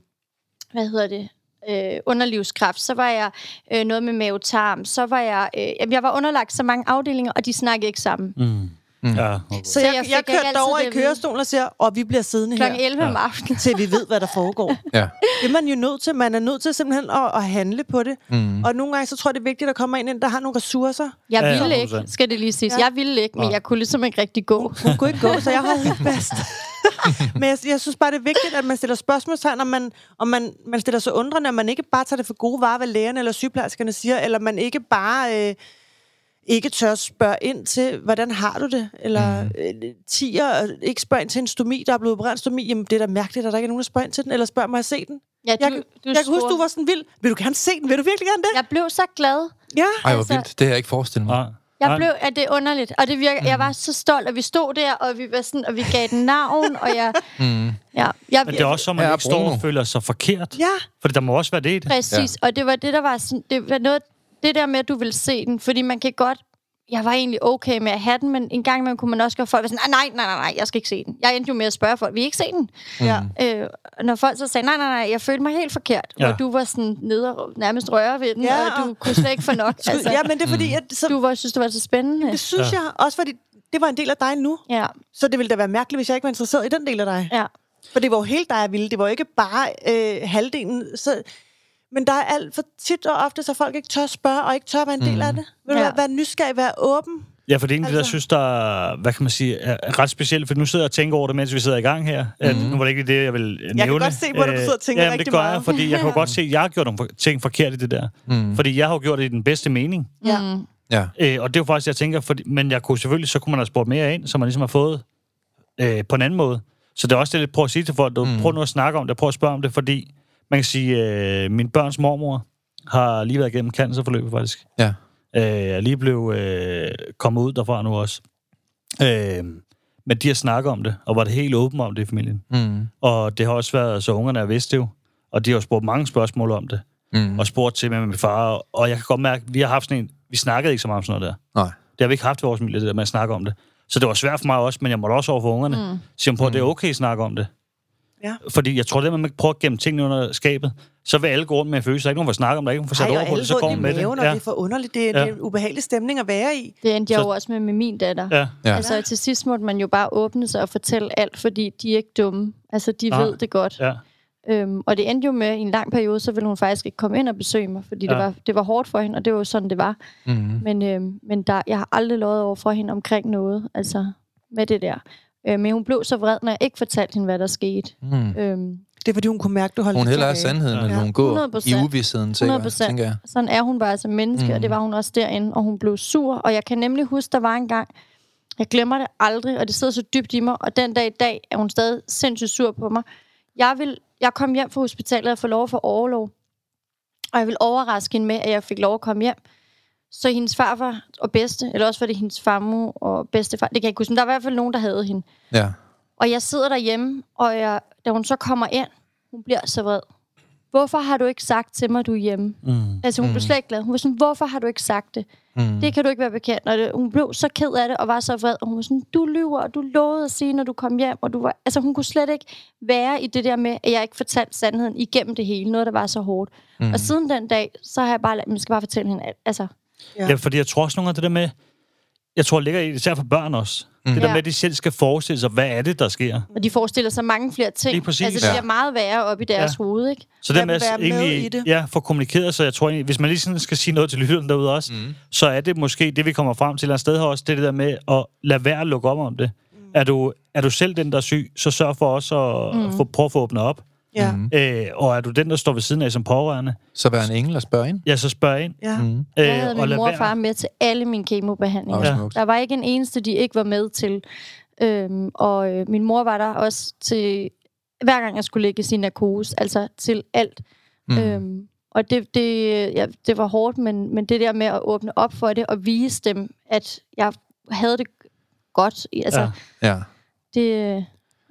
hvad hedder det, øh, underlivskræft, så var jeg øh, noget med mavetarm, så var jeg... Øh, jeg var underlagt så mange afdelinger, og de snakkede ikke sammen. Mm. Mm. Ja, okay. Så, jeg, jeg jeg, kørte over i kørestolen og siger, og vi bliver siddende her, Klokken 11 om aftenen. til vi ved, hvad der foregår. Ja. Det er man jo nødt til. Man er nødt til simpelthen at, at handle på det. Mm. Og nogle gange, så tror jeg, det er vigtigt, at der kommer ind, der har nogle ressourcer. Jeg Ja, ja, ville 100%. ikke, skal det lige siges. Ja. Jeg ville ikke, men jeg kunne ligesom ikke rigtig gå. Hun kunne ikke gå, så jeg holdt fast. Men jeg, jeg synes bare, det er vigtigt, at man stiller spørgsmålstegn, om man, om man, man stiller sig undrende, at man ikke bare tager det for gode varer, hvad lægerne eller sygeplejerskerne siger, eller man ikke bare øh, ikke tør spørge ind til, hvordan har du det? Eller mm. øh, tiger, øh, ikke spørge ind til en stomi, der er blevet opereret en stomi. Jamen, det er da mærkeligt, at der ikke er nogen, der spørger ind til den, eller spørger mig at se den. Ja, du, Jeg, du jeg kan huske, du var sådan vild. Vil du gerne se den? Vil du virkelig gerne det? Jeg blev så glad. Ja. Ej, hvor Altså- vildt. Det har jeg ikke forestillet mig. Nej. Jeg blev, at det er underligt, og det virker, jeg var så stolt, og vi stod der, og vi var sådan, og vi gav den navn, og jeg, Mm. ja, jeg, Men det er også så, man Ja, ikke står og føler sig forkert. Ja. Fordi der må også være det i det. præcis, og det var det, der var sådan, det var noget, det der med, at du vil se den, fordi man kan godt, jeg var egentlig okay med at have den, men en gang imellem kunne man også godt folk sådan, "Ah, nej, nej, nej, nej, jeg skal ikke se den. Jeg endte jo med at spørge folk, vi ikke se den? ja. Øh, og når folk så sagde, nej, nej, nej, jeg følte mig helt forkert, Ja. hvor du var sådan nede og nærmest røre ved den, Ja, og du og- kunne slet ikke få nok. Altså, ja, men det er fordi, at, så, Du var, synes, det var så spændende. det synes Ja. jeg også, fordi det var en del af dig nu. Ja, Så det ville da være mærkeligt, hvis jeg ikke var interesseret i den del af dig. ja. For det var jo helt dig, jeg ville. Det var jo ikke bare øh, halvdelen. Så, men der er alt for tit og ofte, så folk ikke tør spørge, og ikke tør være en del af det. Vil du Ja. være, være nysgerrig, være åben? Ja, for det er egentlig jeg Altså- synes, der er, hvad kan man sige, er ret specielt, for nu sidder jeg og tænker over det, mens vi sidder i gang her. Mm. Nu var det ikke det, jeg vil nævne. kan godt se dig, du sidder og tænker ja, det gør meget. jeg, fordi jeg kan godt se, at jeg har gjort nogle ting forkert i det der. Mm. Fordi jeg har jo gjort det i den bedste mening. Ja. Mm. Ja. Øh, og det er jo faktisk, jeg tænker, fordi, men jeg kunne selvfølgelig, så kunne man have spurgt mere ind, så man ligesom har fået øh, på en anden måde. Så det er også det, jeg prøver at sige til folk, du mm. prøv nu at snakke om det, prøv at spørge om det, fordi man kan sige, øh, min børns mormor har lige været igennem cancerforløbet faktisk. Ja. Øh, er lige blev øh, kommet ud derfra nu også. Øh, men de har snakket om det, og var det helt åben om det i familien. Mm. Og det har også været, så ungerne er vidst det jo, og de har jo spurgt mange spørgsmål om det, Mm. og spurgt til med min far, og jeg kan godt mærke, at vi har haft sådan en, vi snakkede ikke så meget om sådan noget der. Nej. Det har vi ikke haft i vores familie, det der med at snakke om det. Så det var svært for mig også, men jeg måtte også over for ungerne. Mm. Sige på, at det er okay at snakke om det. Ja. Fordi jeg tror, det at man prøver at gemme tingene under skabet, så vil alle gå rundt med en følelse. Der er ikke nogen, der snakker om det, der er ikke nogen, der får sat over på det, så med maven, det. og Ja. det er for underligt. Det er, Ja. det er en ubehagelig stemning at være i. Det endte jeg Så- jo også med med min datter. Ja. Ja. Altså til sidst måtte man jo bare åbne sig og fortælle alt, fordi de er ikke dumme. Altså de Nej. ved det godt. Ja. Øhm, og det endte jo med, i en lang periode, så ville hun faktisk ikke komme ind og besøge mig, fordi ja. det, var, det var hårdt for hende, og det var jo sådan, det var. Mm. Men, øhm, men der, jeg har aldrig lovet over for hende omkring noget, altså med det der. Øh, men hun blev så vred, når jeg ikke fortalte hende, hvad der skete. Mm. Øhm, Det er, fordi hun kunne mærke, du holdt Hun heller er sandheden, men Ja. hun går 100%. i uvidstheden, tænker, 100%. tænker jeg. sådan er hun bare som menneske, mm. og det var hun også derinde, og hun blev sur. Og jeg kan nemlig huske, der var en gang, jeg glemmer det aldrig, og det sidder så dybt i mig, og den dag i dag er hun stadig sindssygt sur på mig. Jeg, vil, jeg kom hjem fra hospitalet og få lov få overlov, og jeg vil overraske hende med, at jeg fik lov at komme hjem. Så hendes farfar og bedste, eller også var det hendes farmor og bedstefar, det kan jeg ikke huske, men der var i hvert fald nogen, der havde hende. Ja. Og jeg sidder derhjemme, og jeg, da hun så kommer ind, hun bliver så vred. Hvorfor har du ikke sagt til mig, du er hjemme? Mm. Altså, hun mm. blev slet ikke glad. Hun var sådan, hvorfor har du ikke sagt det? Mm. Det kan du ikke være bekendt. Og det, hun blev så ked af det, og var så vred. Og hun var sådan, du lyver, og du lovede at sige, når du kom hjem. Og du var, altså, hun kunne slet ikke være i det der med, at jeg ikke fortalte sandheden igennem det hele. Noget, der var så hårdt. Mm. Og siden den dag, så har jeg bare man skal bare fortælle hende alt. Altså, Ja. Ja, fordi jeg tror også nogle af det der med, jeg tror, det ligger i, især for børn også. Mm. Det der Ja. med, at de selv skal forestille sig, hvad er det, der sker. og de forestiller sig mange flere ting. Lige præcis. Altså, det Ja. bliver meget værre op i deres Ja. hoved, ikke? Så det med, dem at med egentlig, i det. ja, få kommunikeret, så jeg tror egentlig, hvis man lige sådan skal sige noget til lytteren derude også, mm. så er det måske det, vi kommer frem til et eller andet sted her også, det, er det der med at lade være at lukke op om det. Mm. Er, du, er du selv den, der er syg, så sørg for også at mm. få, prøve at få åbnet op. Ja. Mm. Øh, og er du den, der står ved siden af som pårørende, Så vær en engel og spørg ind. ja, så spørg ind. Ja. Mm. Jeg havde min mor og far med til alle mine kemobehandlinger. Ja. Der var ikke en eneste, de ikke var med til. Øhm, og øh, min mor var der også til, hver gang jeg skulle lægge sin narkose, altså til alt. Mm. Øhm, og det, det, ja, det var hårdt, men, men det der med at åbne op for det og vise dem, at jeg havde det godt. Altså, ja. Ja. det,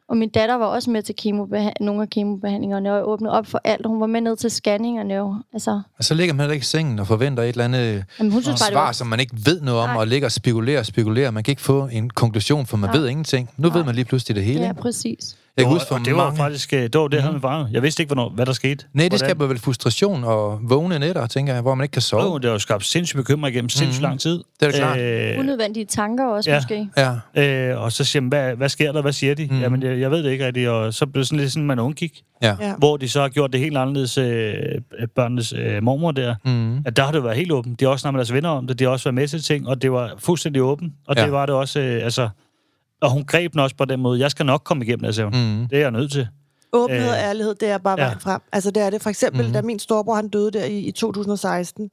og min datter var også med til kemobeha- nogle af kemobehandlingerne, og jeg åbnede op for alt. Hun var med ned til scanningerne jo. Altså, Og så ligger man heller ikke i sengen og forventer et eller andet jamen, hun synes bare, det svar, var som man ikke ved noget om, Nej. og ligger og spekulerer og spekulerer. Man kan ikke få en konklusion, for man Nej. ved ingenting. Nu ved Nej. man lige pludselig det hele. Ja, præcis. Jeg kan huske for og det var mange... faktisk øh, det var det, mm. var. Jeg vidste ikke, hvornår, hvad der skete. Nej, det Hvordan- skaber vel frustration og vågne nætter, tænker jeg, hvor man ikke kan sove. Jo, det har jo skabt sindssygt bekymring igennem sindssygt Mhm. lang tid. Det er da klart. Øh, Unødvendige tanker også, ja. ja. måske. Ja, øh, og så siger man, hvad, hvad sker der? Hvad siger de? Mhm. Mm. Jamen, jeg, jeg ved det ikke rigtigt. Og så blev det sådan lidt sådan, man undgik. ja. Ja. Hvor de så har gjort det helt anderledes, øh, børnenes øh, mormor der. Mm. At der har det været helt åbent. De har også snakket med deres venner om det. De har også været med til ting, og det var fuldstændig åbent. Og Ja. det var det også, øh, altså... Og hun greb den også på den måde. Jeg skal nok komme igennem det, sagde hun. Mm. Det er jeg nødt til. Åbenhed Øh, og ærlighed, det er bare ja. vejen frem. Altså det er det. For eksempel, Mhm. mm. da min storebror han døde der i, i 2016,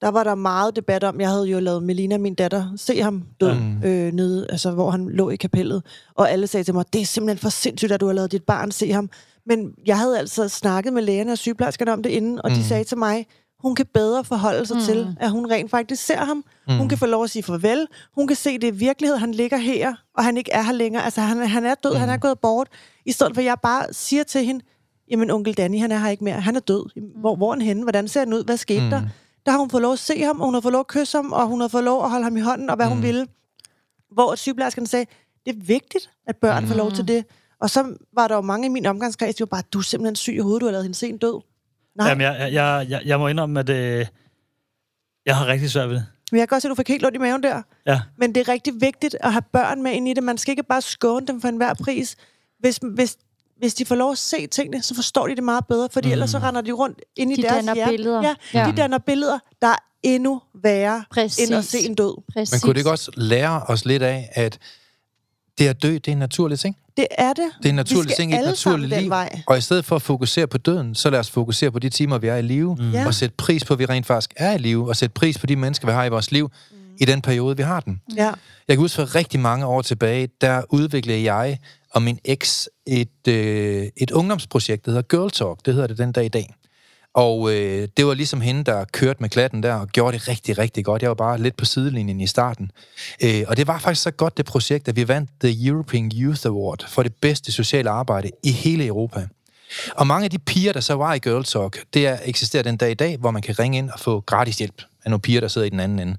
der var der meget debat om, jeg havde jo lavet Melina, min datter, se ham død Mhm. øh, nede, altså hvor han lå i kapellet. Og alle sagde til mig, det er simpelthen for sindssygt, at du har lavet dit barn se ham. Men jeg havde altså snakket med lægerne og sygeplejerskerne om det inden, og Mhm. de sagde til mig, hun kan bedre forholde sig Mm. mm. til, at hun rent faktisk ser ham. Mm. Hun kan få lov at sige farvel. Hun kan se, det er virkelighed. Han ligger her, og han ikke er her længere. Altså, han, han er død. Mm. Han er gået bort. I stedet for, at jeg bare siger til hende, jamen, onkel Danny, han er her ikke mere. Han er død. Hvor, hvor er han henne? Hvordan ser han ud? Hvad skete Mm. mm. der? Der har hun fået lov at se ham, og hun har fået lov at kysse ham, og hun har fået lov at holde ham i hånden, og hvad mm. Mm. hun ville. Hvor sygeplejerskerne sagde, det er vigtigt, at børn mm. får lov til det. Og så var der jo mange i min omgangskreds, de var bare, du er simpelthen syg i hovedet, du har lavet hende sent død. Nej, Jamen, jeg, jeg, jeg, jeg må indrømme, at øh, jeg har rigtig svært ved det. men jeg kan godt se, at du fik helt ondt i maven der. Ja. Men det er rigtig vigtigt at have børn med ind i det. Man skal ikke bare skåne dem for enhver pris. Hvis, hvis, hvis de får lov at se tingene, så forstår de det meget bedre, fordi mm. ellers så render de rundt ind i De deres danner hjerte. billeder. Ja, Ja. de danner billeder, der er endnu værre Præcis. end at se en død. Præcis. Men kunne det ikke også lære os lidt af, at det at dø, det er en naturlig ting? Det er det. Det er en naturlig ting i et naturligt liv. vej. Og i stedet for at fokusere på døden, så lad os fokusere på de timer, vi er i live, mm. Og sætte pris på, at vi rent faktisk er i live, og sætte pris på de mennesker, vi har i vores liv, mm. i den periode, vi har den. Ja. Jeg kan huske for rigtig mange år tilbage, der udviklede jeg og min eks et, øh, et ungdomsprojekt, der hedder Girl Talk. Det hedder det den dag i dag. Og øh, det var ligesom hende, der kørte med klatten der og gjorde det rigtig, rigtig godt. Jeg var bare lidt på sidelinjen i starten. Øh, og det var faktisk så godt, det projekt, at vi vandt The European Youth Award for det bedste sociale arbejde i hele Europa. Og mange af de piger, der så var i Girl Talk, det er, eksisterer den dag i dag, hvor man kan ringe ind og få gratis hjælp af nogle piger, der sidder i den anden ende.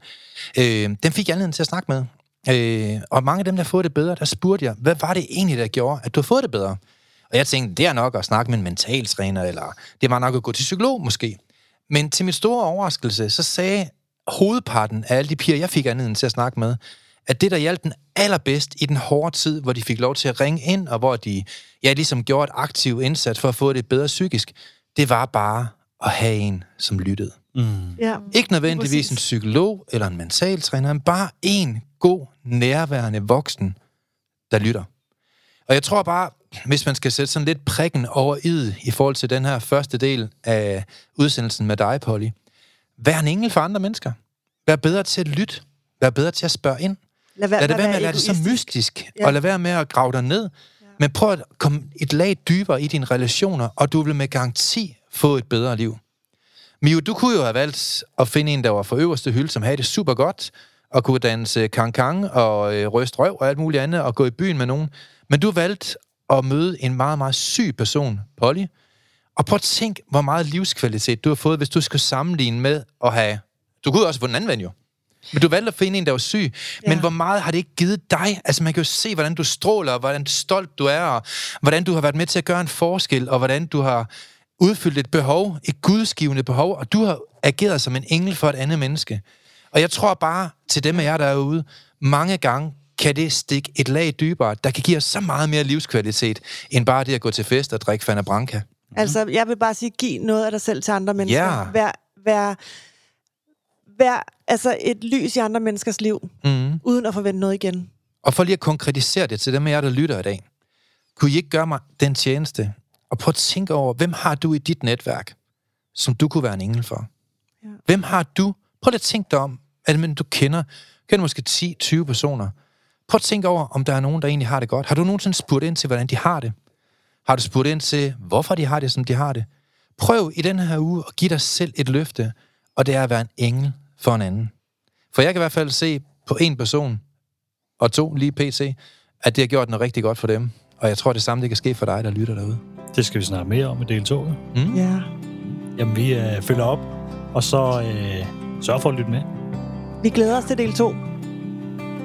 Øh, dem fik jeg anledning til at snakke med. Øh, og mange af dem, der har fået det bedre, der spurgte jeg, hvad var det egentlig, der gjorde, at du har fået det bedre? Og jeg tænkte, det er nok at snakke med en mentaltræner, eller det var nok at gå til psykolog måske. Men til mit store overraskelse, så sagde hovedparten af alle de piger, jeg fik anledning til at snakke med, at det, der hjalp den allerbedst i den hårde tid, hvor de fik lov til at ringe ind, og hvor de ja, ligesom gjorde et aktiv indsats for at få det bedre psykisk, det var bare at have en, som lyttede. Mm. ja. Ikke nødvendigvis Præcis. en psykolog eller en mentaltræner, men bare en god, nærværende voksen, der lytter. Og jeg tror bare, hvis man skal sætte sådan lidt prikken over id i forhold til den her første del af udsendelsen med dig, Polly, vær en engel for andre mennesker. Vær bedre til at lytte. Vær bedre til at spørge ind. Lad, være, Lad det være med at lade det så mystisk, Ja. og lad være med at grave dig ned. Men prøv at komme et lag dybere i dine relationer, og du vil med garanti få et bedre liv. Mio, du kunne jo have valgt at finde en, der var for øverste hylde, som havde det super godt, og kunne danse kang-kang og øh, ryste røv og alt muligt andet, og gå i byen med nogen. Men du valgte at møde en meget, meget syg person, Polly. Og prøv at tænk, hvor meget livskvalitet du har fået, hvis du skulle sammenligne med at have... Du kunne også få den anden ven jo. Men du valgte at finde en, der var syg. Ja. Men hvor meget har det ikke givet dig? Altså, man kan jo se, hvordan du stråler, og hvordan stolt du er, og hvordan du har været med til at gøre en forskel, og hvordan du har udfyldt et behov, et gudsgivende behov, og du har ageret som en engel for et andet menneske. Og jeg tror bare, til dem af jer, der er ude, mange gange kan det stikke et lag dybere, der kan give os så meget mere livskvalitet, end bare det at gå til fest og drikke Fanta Branca. Altså, jeg vil bare sige, giv noget af dig selv til andre mennesker. Ja. Vær, vær, vær altså et lys i andre menneskers liv, Mm. uden at forvente noget igen. Og for lige at konkretisere det til dem af jer, der lytter i dag. Kunne I ikke gøre mig den tjeneste, Og prøv at tænke over, hvem har du i dit netværk, som du kunne være en engel for? Ja. Hvem har du? Prøv at tænke dig om, at men du kender, kender måske 10-20 personer. Prøv at tænke over, om der er nogen, der egentlig har det godt. Har du nogensinde spurgt ind til, hvordan de har det? Har du spurgt ind til, hvorfor de har det, som de har det? Prøv i den her uge at give dig selv et løfte, og det er at være en engel for en anden. For jeg kan i hvert fald se på en person, og to lige pt., at det har gjort noget rigtig godt for dem. Og jeg tror, det samme det kan ske for dig, der lytter derude. Det skal vi snakke mere om i del 2. jo. Mm? Ja. Jamen, vi øh, følger op, og så øh, sørg for at lytte med. Vi glæder os til del 2.